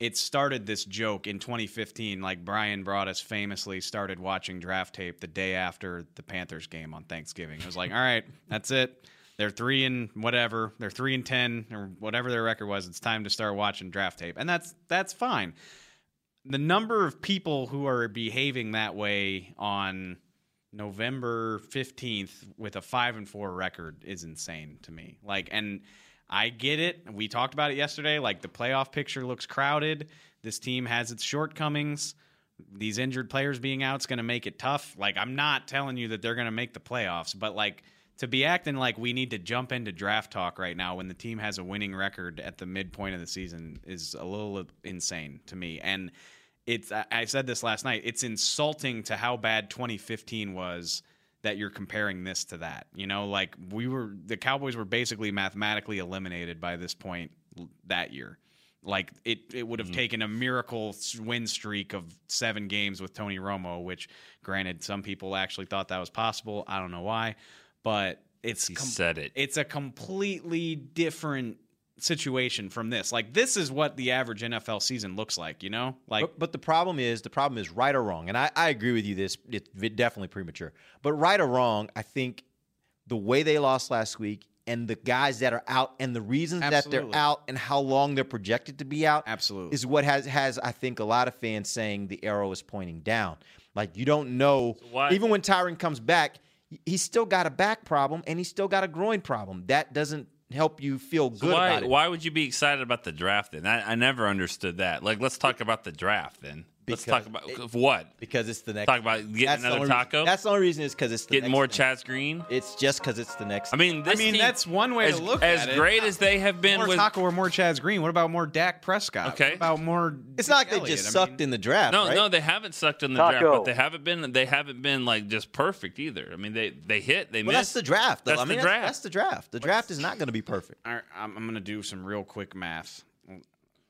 it started this joke in 2015. Like Brian Broaddus famously started watching draft tape the day after the Panthers game on Thanksgiving. It was like, all right, that's it. They're three and whatever. They're three and ten or whatever their record was. It's time to start watching draft tape, and that's that's fine the number of people who are behaving that way on November 15th with a 5 and 4 record is insane to me. Like and I get it. We talked about it yesterday like the playoff picture looks crowded. This team has its shortcomings. These injured players being out is going to make it tough. Like I'm not telling you that they're going to make the playoffs, but like to be acting like we need to jump into draft talk right now when the team has a winning record at the midpoint of the season is a little insane to me. And it's I- said this last night. It's insulting to how bad 2015 was that you're comparing this to that. You know, like we were the Cowboys were basically mathematically eliminated by this point that year. Like it, it would have mm-hmm. taken a miracle win streak of seven games with Tony Romo, which, granted, some people actually thought that was possible. I don't know why, but it's He said it. It's a completely different situation from this. Like this is what the average NFL season looks like. You know, like but, but the problem is the problem is right or wrong, and I, I agree with you. This it's definitely premature, but right or wrong, I think the way they lost last week and the guys that are out and the reasons that they're out and how long they're projected to be out Absolutely. is what has has I think a lot of fans saying the arrow is pointing down. Like you don't know why- even when Tyron comes back, he's still got a back problem and he's still got a groin problem. That doesn't help you feel good So why, about it. why would you be excited about the draft then? I, I never understood that. Like, let's talk about the draft then. Let's talk about of what? because it's the next Talk about getting That's another only- taco. That's the only reason is because it's the getting next more thing. Chaz Green. It's just because it's the next. I mean, this I mean, team- that's one way as, to look as at it. great as they have been more with. Taco or more Chaz Green. What about more Dak Prescott? Okay. What about more. it's not like they Elliott? just I sucked mean, in the draft. no, right? no, they haven't sucked in the Taco. draft, but they haven't been. They haven't been like just perfect either. I mean, they they hit, they Well, missed. that's the draft. Though. That's I mean, the draft. that's the draft. The draft is not going to be perfect. all right, I'm, I'm going to do some real quick math.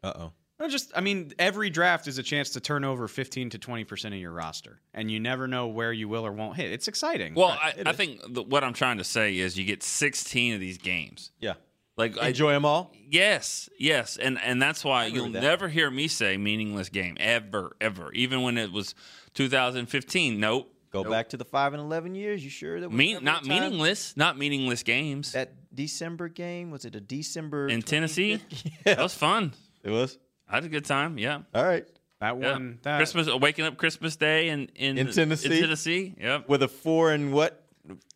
Uh oh. No, just I mean, every draft is a chance to turn over 15 to 20 percent of your roster, and you never know where you will or won't hit. It's exciting. Well, I, I think the, what I'm trying to say is you get 16 of these games. Yeah. Like I- Enjoy them all. Yes, yes, and and that's why you'll that. never hear me say meaningless game ever, ever. Even when it was 2015, nope. Go back to the five and eleven years. You sure that was Mean, not time- meaningless, not meaningless games. That December game was it a December in Tennessee, 25th? that was fun. It was. I had a good time. Yeah, All right. that yeah. one, that, Christmas, uh, waking up Christmas Day in in, In Tennessee? In Tennessee, yep. With a four and what?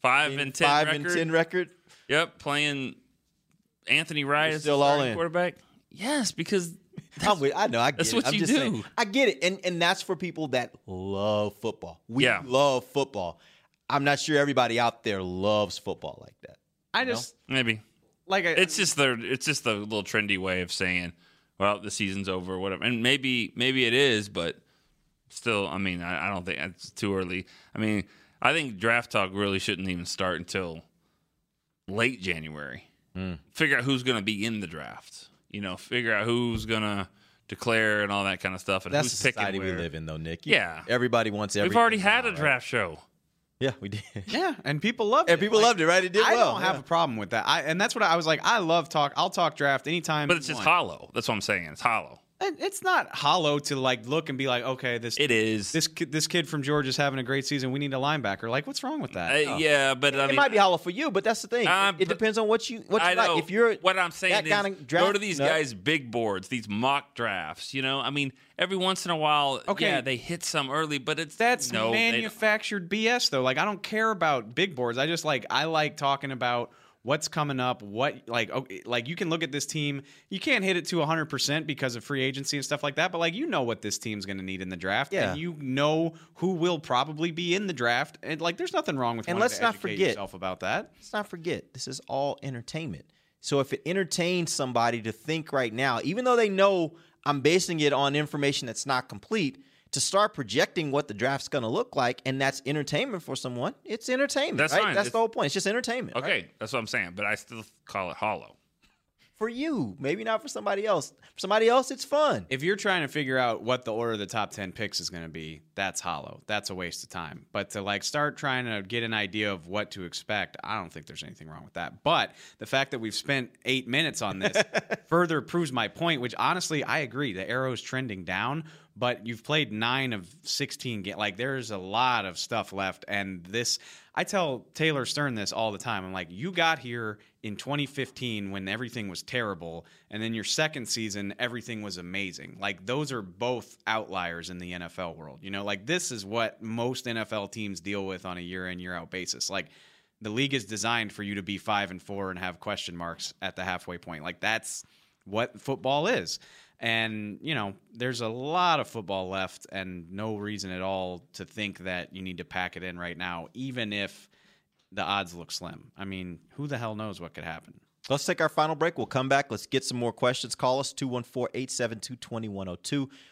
Five and ten Five record. and ten record. Yep, playing Anthony Wright You're still the all in. quarterback. Yes, because I'm with, I know. I get that's it. what I'm you just do. saying. I get it, and and that's for people that love football. We Yeah. love football. I'm not sure everybody out there loves football like that. I just maybe like I, it's just the it's just the little trendy way of saying, well, the season's over, or whatever. And maybe maybe it is, but still, I mean, I, I don't think it's too early. I mean, I think draft talk really shouldn't even start until late January. Hmm. Figure out who's going to be in the draft. You know, figure out who's going to declare and all that kind of stuff, and That's who's the picking society we live in, though, Nick. Yeah. Everybody wants everything. We've already had now, a right? draft show. Yeah, we did. Yeah, and people loved And it. people loved it, right? It did I well. I don't have a problem with that. I and that's what I was like. I love talk. I'll talk draft anytime. But it's just want. hollow. That's what I'm saying. It's hollow. And It's not hollow to like look and be like, okay, this It is. this kid, this kid from Georgia is having a great season. We need a linebacker. Like, what's wrong with that? Uh, Yeah, but I it mean, might be hollow for you, but that's the thing. Uh, it depends on what you what you I like. know. If you're what I'm saying that is, kind of draft go to these nut- guys' big boards, these mock drafts. You know, I mean, every once in a while, Okay. yeah, they hit some early, but it's That's no, manufactured BS though. Like I don't care about big boards. I just like I like talking about what's coming up, what like okay, like you can look at this team. You can't hit it to 100% because of free agency and stuff like that, but like you know what this team's going to need in the draft Yeah. and you know who will probably be in the draft and like there's nothing wrong with And let's not forget- yourself about that. Let's not forget, this is all entertainment. So if it entertains somebody to think right now, even though they know I'm basing it on information that's not complete, to start projecting what the draft's going to look like, and that's entertainment for someone, it's entertainment. That's right? fine. That's It's- the whole point. It's just entertainment. Okay, right? that's what I'm saying, but I still call it hollow. For you, maybe not for somebody else. For somebody else, it's fun. If you're trying to figure out what the order of the top 10 picks is going to be, that's hollow. That's a waste of time. But to like start trying to get an idea of what to expect, I don't think there's anything wrong with that. But the fact that we've spent eight minutes on this further proves my point, which honestly, I agree. The arrow's trending down, but you've played nine of 16 games. Like there's a lot of stuff left. And this, I tell Taylor Stern this all the time. I'm like, you got here in 2015 when everything was terrible, and then your second season, everything was amazing. Like, those are both outliers in the NFL world. You know, like, this is what most NFL teams deal with on a year in, year out basis. Like, the league is designed for you to be five and four and have question marks at the halfway point. Like, that's what football is. And, you know, there's a lot of football left and no reason at all to think that you need to pack it in right now, even if the odds look slim. I mean, who the hell knows what could happen? Let's take our final break. We'll come back. Let's get some more questions. Call us 214 872 2102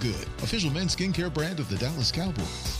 good. Official men's skincare brand of the Dallas Cowboys.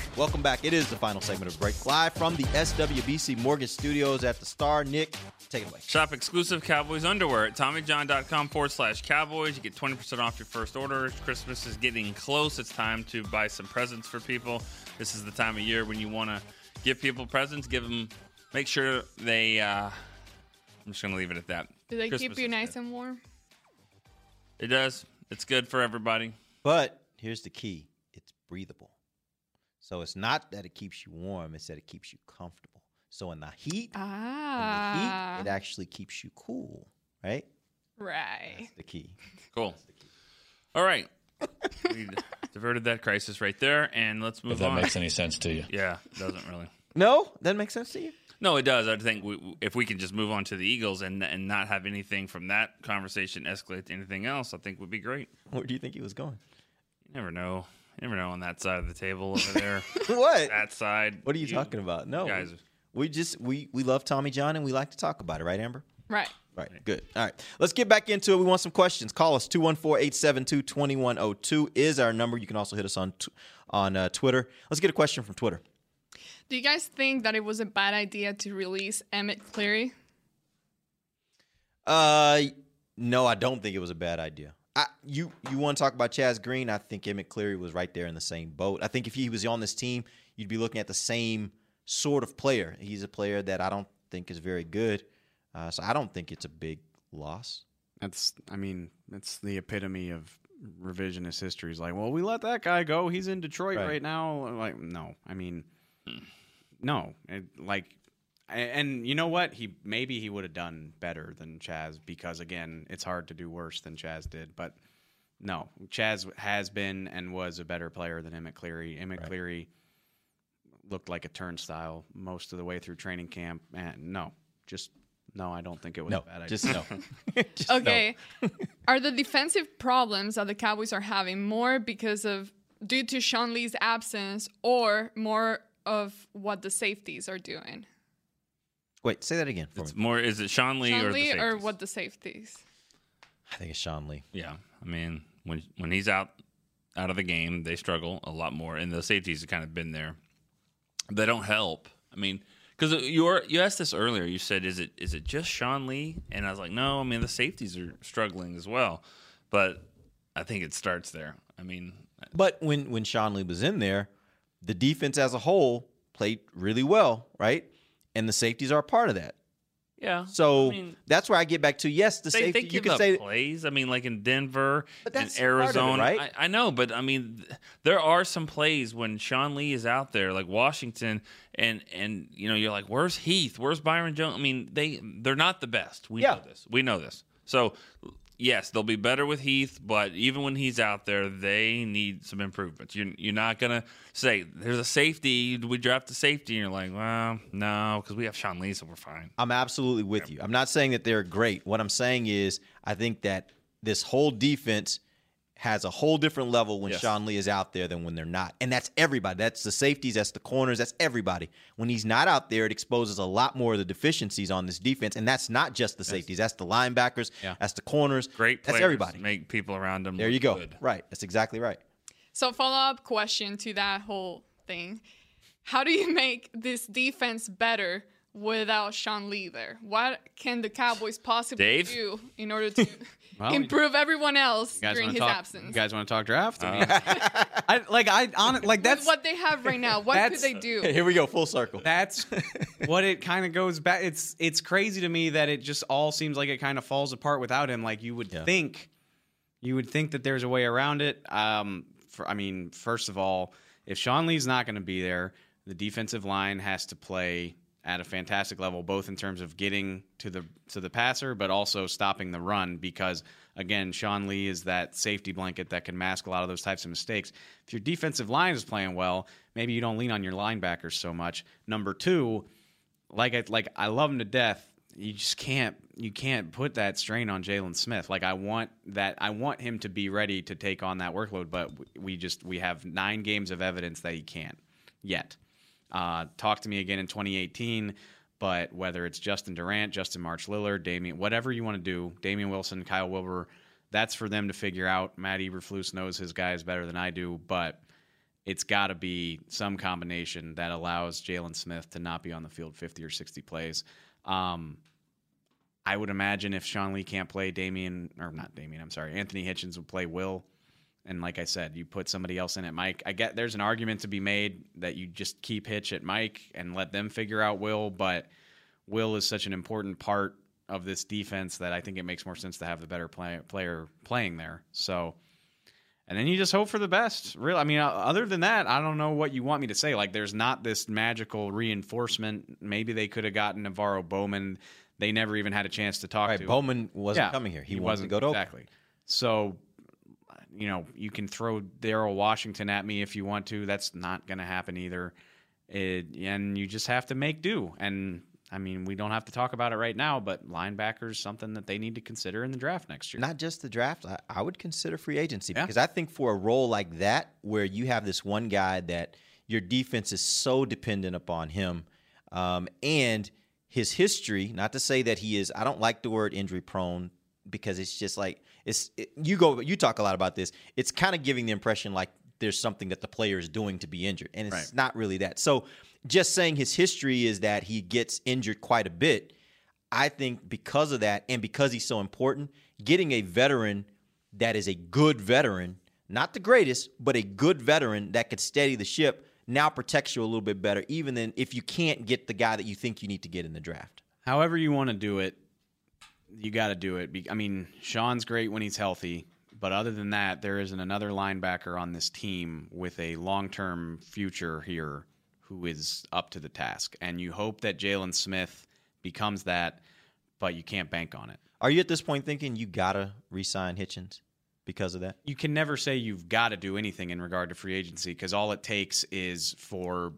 Welcome back. It is the final segment of Break, live from the SWBC Mortgage Studios at the Star. Nick, take it away. Shop exclusive Cowboys underwear at TommyJohn.com forward slash Cowboys. You get 20% off your first order. Christmas is getting close. It's time to buy some presents for people. This is the time of year when you want to give people presents. Give them, make sure they, uh, I'm just going to leave it at that. Do they Christmas keep you nice good. and warm? It does. It's good for everybody. But here's the key it's breathable. So it's not that it keeps you warm, it's that it keeps you comfortable. So in the heat, ah. in the Ah. heat, it actually keeps you cool, right? Right. The key. Cool. All right. we diverted that crisis right there, and let's move If that on. makes any sense to you. Yeah, it doesn't really. No, that makes sense to you. No, it does. I think we, if we can just move on to the Eagles and and not have anything from that conversation escalate to anything else, I think would be great. Where do you think he was going? You never know. You never know on that side of the table over there. what? That side. What are you, talking about? No, guys- we just we we love Tommy John and we like to talk about it, right, Amber? Right. Right. Good. All right. Let's get back into it. We want some questions. Call us 214-872-2102 is our number. You can also hit us on t- on uh, Twitter. Let's get a question from Twitter. Do you guys think that it was a bad idea to release Emmett Cleary? Uh, no, I don't think it was a bad idea. I, you you want to talk about Chaz Green? I think Emmett Cleary was right there in the same boat. I think if he was on this team, you'd be looking at the same sort of player. He's a player that I don't think is very good, uh, so I don't think it's a big loss. That's, I mean, that's the epitome of revisionist history. Is like, well, we let that guy go. He's in Detroit Right. right, now. Like, no, I mean, no, it, like, a- and you know what? He maybe he would have done better than Chaz because again, it's hard to do worse than Chaz did. But no, Chaz has been and was a better player than Emmett Cleary. Emmett Cleary looked like a turnstile most of the way through training camp. And no, just no, I don't think it was No, a bad idea. just no. Okay. are the defensive problems that the Cowboys are having more because of due to Sean Lee's absence or more of what the safeties are doing? Wait, say that again for It's me. more. Is it Sean Lee Sean or Lee the or what the safeties? I think it's Sean Lee. Yeah, I mean when when he's out out of the game, they struggle a lot more, and the safeties have kind of been there. They don't help. I mean, because you were you asked this earlier. You said, "Is it is it just Sean Lee?" And I was like, "No, I mean the safeties are struggling as well." But I think it starts there. I mean, uh, But when when Sean Lee was in there, the defense as a whole played really well, right? And the safeties are a part of that. yeah. So I mean, that's where I get back to yes, the they, safety. they you can say plays. I mean, like in Denver But and that's of it, Arizona. right? I, I know, but I mean, th- there are some plays when Sean Lee is out there, like Washington, and and you know, you're like, where's Heath? Where's Byron Jones? I mean, they they're not the best. We Yeah. know this. We know this. So. Yes, they'll be better with Heath, but even when he's out there, they need some improvements. You're, you're not gonna say there's a safety. We draft a safety, and you're like, well, no, because we have Sean Lee, so we're fine. I'm absolutely with you. I'm not saying that they're great. What I'm saying is I think that this whole defense has a whole different level when Yes. Sean Lee is out there than when they're not. And that's everybody. That's the safeties, that's the corners, that's everybody. When he's not out there, it exposes a lot more of the deficiencies on this defense. And that's not just the safeties. That's the linebackers, Yeah. that's the corners. Great players That's everybody. make people around them. There look you go. good. Right. That's exactly right. So follow up question to that whole thing. How do you make this defense better without Sean Lee there? What can the Cowboys possibly Dave? do in order to Well, improve everyone else during his talk, absence? You guys want to talk draft? I mean, I, like I on like With that's what they have right now, what could they do? Here we go, full circle. that's what it kind of goes back. It's it's crazy to me that it just all seems like it kind of falls apart without him. Like you would Yeah. think, you would think that there's a way around it. Um, for, I mean, first of all, if Sean Lee's not going to be there, the defensive line has to play at a fantastic level, both in terms of getting to the to the passer, but also stopping the run. Because again, Sean Lee is that safety blanket that can mask a lot of those types of mistakes. If your defensive line is playing well, maybe you don't lean on your linebackers so much. Number two, like I like I love him to death. You just can't you can't put that strain on Jaylon Smith. Like I want that I want him to be ready to take on that workload, but we just we have nine games of evidence that he can't yet. Uh, talk to me again in 2018. But whether it's Justin Durant, Justin March Lillard, Damian, whatever you want to do, Damian Wilson, Kyle Wilber, that's for them to figure out. Matt Eberflus knows his guys better than I do, but it's got to be some combination that allows Jaylon Smith to not be on the field 50 or 60 plays. Um, I would imagine if Sean Lee can't play Damian, or not Damian, I'm sorry, Anthony Hitchens would play Will. And like I said, you put somebody else in at Mike. I get there's an argument to be made that you just keep Hitch at Mike and let them figure out Will, but Will is such an important part of this defense that I think it makes more sense to have the better play, player playing there. So, and then you just hope for the best. Real, I mean, uh, other than that, I don't know what you want me to say. Like, there's not this magical reinforcement. Maybe they could have gotten NaVorro Bowman. They never even had a chance to talk Right, to. Bowman wasn't coming here. He wanted to go to exactly. So, you know, you can throw Daryl Washington at me if you want to. That's not going to happen either. It, and you just have to make do. And I mean, we don't have to talk about it right now, but linebackers something that they need to consider in the draft next year. Not just the draft. I, I would consider free agency Yeah. because I think for a role like that, where you have this one guy that your defense is so dependent upon him, um, and his history. Not to say that he is. I don't like the word injury prone because it's just like it's. It, you go. You talk a lot about this. It's kind of giving the impression like there's something that the player is doing to be injured, and it's Right. not really that. So just saying his history is that he gets injured quite a bit. I think because of that, and because he's so important, getting a veteran that is a good veteran, not the greatest, but a good veteran that could steady the ship, now protects you a little bit better, even than if you can't get the guy that you think you need to get in the draft. However you want to do it, you got to do it. I mean, Sean's great when he's healthy, but other than that, there isn't another linebacker on this team with a long-term future here who is up to the task. And you hope that Jaylon Smith becomes that, but you can't bank on it. Are you at this point thinking you gotta re-sign Hitchens because of that? You can never say you've got to do anything in regard to free agency because all it takes is for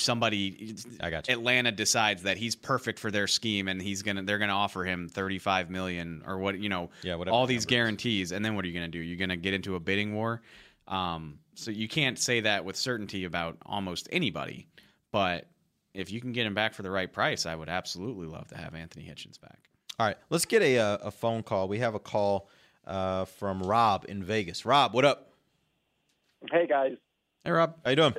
somebody I got you. Atlanta decides that he's perfect for their scheme and he's gonna they're gonna offer him 35 million or what you know Yeah, whatever all the these guarantees and then what are you gonna do you're gonna get into a bidding war um, so you can't say that with certainty about almost anybody but if you can get him back for the right price I would absolutely love to have Anthony Hitchens back All right, let's get a uh, a phone call. We have a call uh, from Rob in Vegas. Rob, what up? Hey guys, hey Rob, how you doing?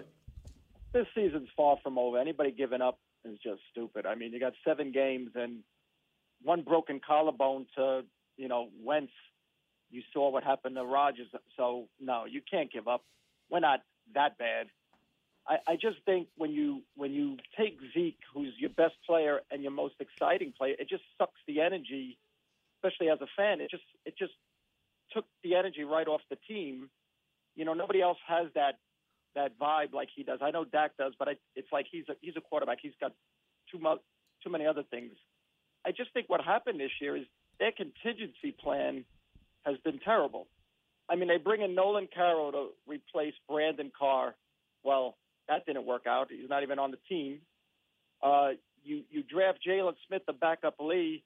This season's far from over. Anybody giving up is just stupid. I mean, you got seven games and one broken collarbone to you know Wentz. You saw what happened to Rodgers. So no, you can't give up. We're not that bad. I, I just think when you when you take Zeke, who's your best player and your most exciting player, it just sucks the energy, especially as a fan. It just it just took the energy right off the team. You know, nobody else has that that vibe like he does. I know Dak does, but I, it's like he's a he's a quarterback. He's got too much too many other things. I just think what happened this year is their contingency plan has been terrible. I mean, they bring in Nolan Carroll to replace Brandon Carr. Well, that didn't work out. He's not even on the team. Uh, you you draft Jaylon Smith to back up Lee.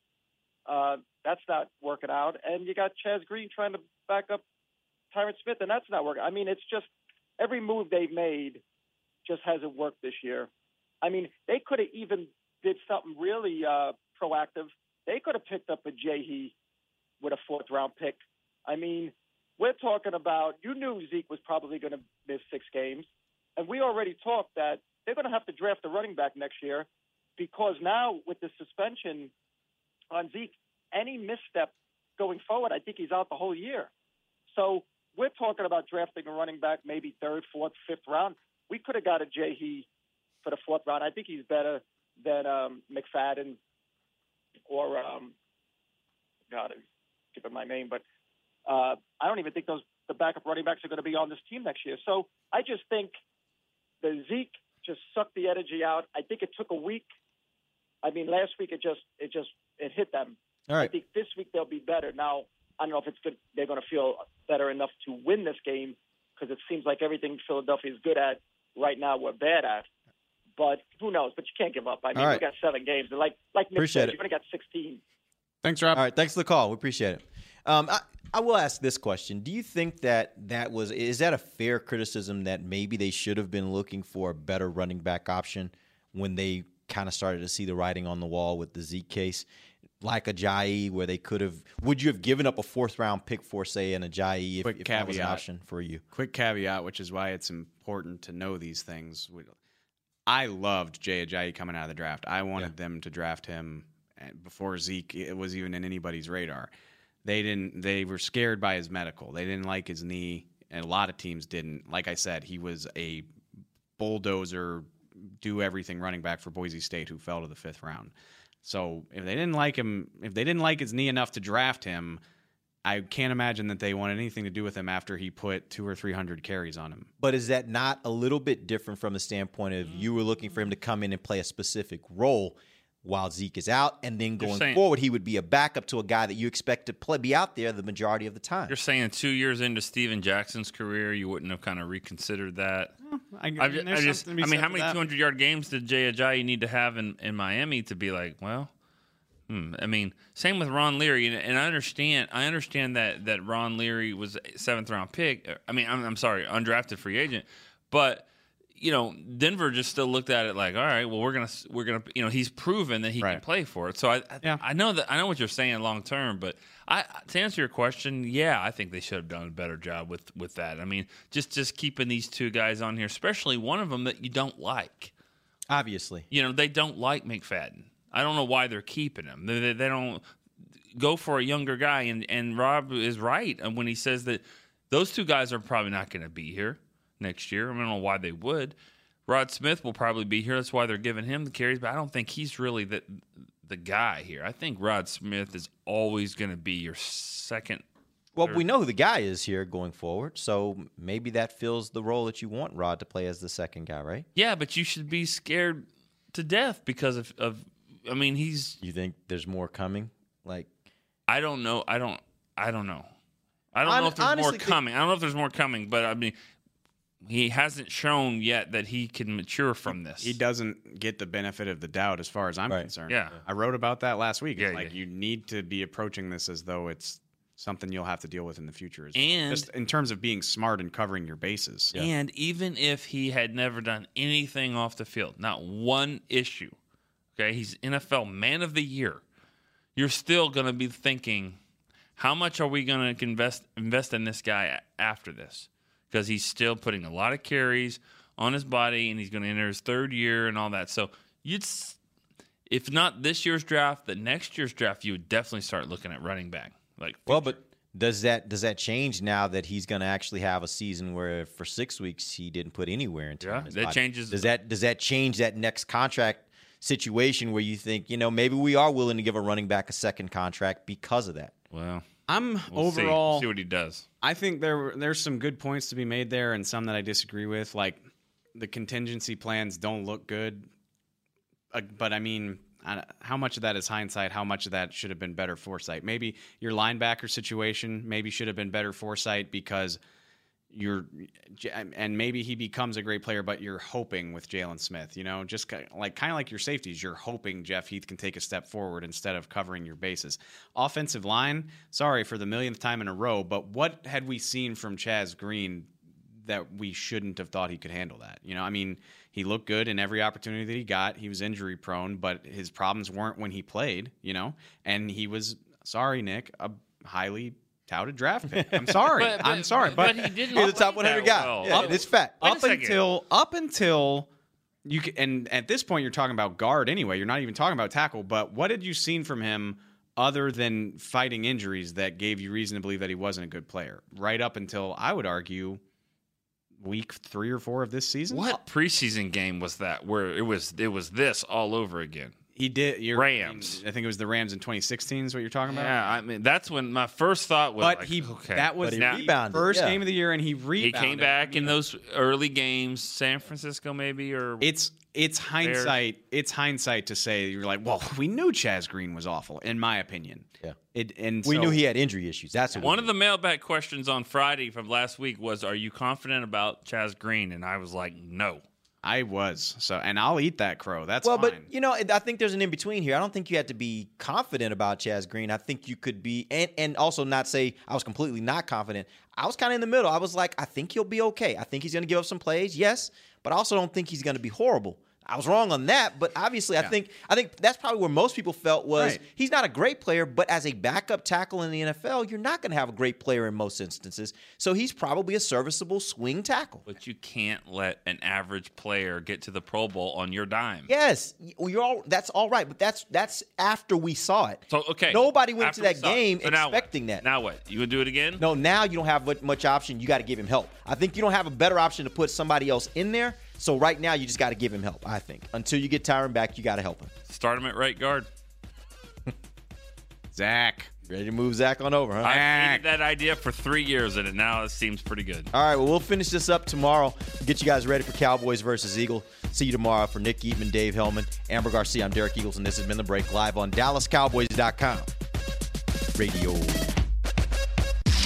Uh, that's not working out. And you got Chaz Green trying to back up Tyron Smith, and that's not working. I mean, it's just every move they've made just hasn't worked this year. I mean, they could have even did something really uh, proactive. They could have picked up Ajayi with a fourth round pick. I mean, we're talking about you knew Zeke was probably going to miss six games, and we already talked that they're going to have to draft a running back next year because now with the suspension on Zeke, any misstep going forward, I think he's out the whole year. So we're talking about drafting a running back maybe third, fourth, fifth round. We could have got Ajayi for the fourth round. I think he's better than um, McFadden or um, God, I'm skipping my name, but uh, I don't even think those the backup running backs are going to be on this team next year. So I just think the Zeke just sucked the energy out. I think it took a week. I mean, last week it just it just it hit them. All right. I think this week they'll be better. Now I don't know if it's good. They're going to feel better enough to win this game because it seems like everything Philadelphia is good at right now we're bad at. But who knows? But you can't give up. I mean, All right. we got seven games, and like like Nick Appreciate said, it. you've only got sixteen. Thanks, Rob. All right, thanks for the call. We appreciate it. Um, I, I will ask this question: Do you think that that was is that a fair criticism that maybe they should have been looking for a better running back option when they kind of started to see the writing on the wall with the Zeke case, like Ajayi, where they could have? Would you have given up a fourth round pick for say an Ajayi if, Quick if that was an option for you? Quick caveat, which is why it's important to know these things. I loved Jay Ajayi coming out of the draft. I wanted them to draft him uh, before Zeke it was even in anybody's radar. They didn't. They were scared by his medical. They didn't like his knee, and a lot of teams didn't. Like I said, he was a bulldozer, do everything running back for Boise State who fell to the fifth round. So if they didn't like him, if they didn't like his knee enough to draft him, I can't imagine that they wanted anything to do with him after he put two or three hundred carries on him. But is that not a little bit different from the standpoint of you were looking for him to come in and play a specific role while Zeke is out, and then going saying- forward he would be a backup to a guy that you expect to play be out there the majority of the time? You're saying two years into Steven Jackson's career, you wouldn't have kind of reconsidered that? I, I, just, I, just, I mean, how many 200 yard games did Jay Ajayi need to have in, in Miami to be like, well, hmm. I mean, same with Ron Leary, and, and I understand. I understand that that Ron Leary was a seventh round pick. I mean, I'm, I'm sorry, undrafted free agent, but you know, Denver just still looked at it like, all right, well, we're gonna we're gonna, you know, he's proven that he can play for it. So I, I, I know that I know what you're saying long term, but I to answer your question, yeah, I think they should have done a better job with with that. I mean, just just keeping these two guys on here, especially one of them that you don't like. Obviously, You know, they don't like McFadden. I don't know why they're keeping him. They, they, they don't go for a younger guy, and and Rob is right uh, when he says that those two guys are probably not going to be here next year. I don't know why they would. Rod Smith will probably be here. That's why they're giving him the carries, but I don't think he's really the the guy here. I think Rod Smith is always going to be your second. Well, we know who the guy is here going forward, so maybe that fills the role that you want Rod to play as the second guy, right? Yeah, but you should be scared to death because of, of I mean, he's. You think there's more coming? Like, I don't know. I don't. I don't know. I don't Hon- know if there's more honestly, think- coming. I don't know if there's more coming, but I mean, he hasn't shown yet that he can mature from this. He doesn't get the benefit of the doubt as far as I'm concerned. Yeah. I wrote about that last week. It's Yeah, like you need to be approaching this as though it's something you'll have to deal with in the future. as- And- just in terms of being smart and covering your bases. And even if he had never done anything off the field, not one issue, okay, he's NFL Man of the Year. You're still going to be thinking, how much are we going to invest invest in this guy after this? Because he's still putting a lot of carries on his body, and he's going to enter his third year and all that. So you'd, if not this year's draft, the next year's draft, you would definitely start looking at running back. Like, well, but does that does that change now that he's going to actually have a season where for six weeks he didn't put anywhere into Yeah, that body? changes- Does that does that change that next contract situation where you think you know maybe we are willing to give a running back a second contract because of that? Well, I'm We'll see. overall see what he does. I think there there's some good points to be made there, and some that I disagree with. Like the contingency plans don't look good, uh, but I mean, I- how much of that is hindsight? How much of that should have been better foresight? Maybe your linebacker situation maybe should have been better foresight because you're, and maybe he becomes a great player, but you're hoping with Jaylon Smith. You know, just like kind of like your safeties, you're hoping Jeff Heath can take a step forward instead of covering your bases. Offensive line, sorry for the millionth time in a row, but what had we seen from Chaz Green that we shouldn't have thought he could handle that? You know, I mean, he looked good in every opportunity that he got. He was injury prone, but his problems weren't when he played. You know, and he was sorry, Nick, a highly touted draft pick. I'm sorry. But- but- I'm sorry, but but, he didn't He's a top 100 that guy. well. Yeah, it's fact. Up until up until you can, and at this point you're talking about guard anyway. You're not even talking about tackle. But what had you seen from him other than fighting injuries that gave you reason to believe that he wasn't a good player? Right up until I would argue week three or four of this season. What preseason game was that where it was it was this all over again? He did. You're, Rams. I think it was the Rams in 2016. Is what you're talking about. Yeah, I mean that's when my first thought was. But like, he okay. that was Now- the first game of the year, and he rebounded. He came back in those early games, San Francisco maybe, or It's it's hindsight. It's hindsight to say you're like, well, we knew Chaz Green was awful, in my opinion. Yeah. It and we so- knew he had injury issues. That's what One of the mailbag questions on Friday from last week was, "Are you confident about Chaz Green?" And I was like, "No." I was so, and I'll eat that crow. That's well, fine. but you know, I think there's an in between here. I don't think you had to be confident about Chaz Green. I think you could be, and and also not say I was completely not confident. I was kind of in the middle. I was like, I think he'll be okay. I think he's going to give up some plays, yes, but I also don't think he's going to be horrible. I was wrong on that, but obviously, I think I think that's probably where most people felt was Right. he's not a great player, but as a backup tackle in the NFL, you're not going to have a great player in most instances. So he's probably a serviceable swing tackle. But you can't let an average player get to the Pro Bowl on your dime. Yes, you're all. That's all right, but that's that's after we saw it. So okay, Nobody went after to that game So expecting that. Now what? You gonna do it again? No, now you don't have much option. You got to give him help. I think you don't have a better option to put somebody else in there. So right now, you just got to give him help. I think until you get Tyron back, you got to help him. Start him at right guard. Zach, ready to move Zach on over, huh? I hated that idea for three years, and it now it seems pretty good. All right, well, we'll finish this up tomorrow. Get you guys ready for Cowboys versus Eagle. See you tomorrow for Nick Eatman, Dave Helman, Amber Garcia. I'm Derek Eagles, and this has been The Break live on DallasCowboys.com. Radio.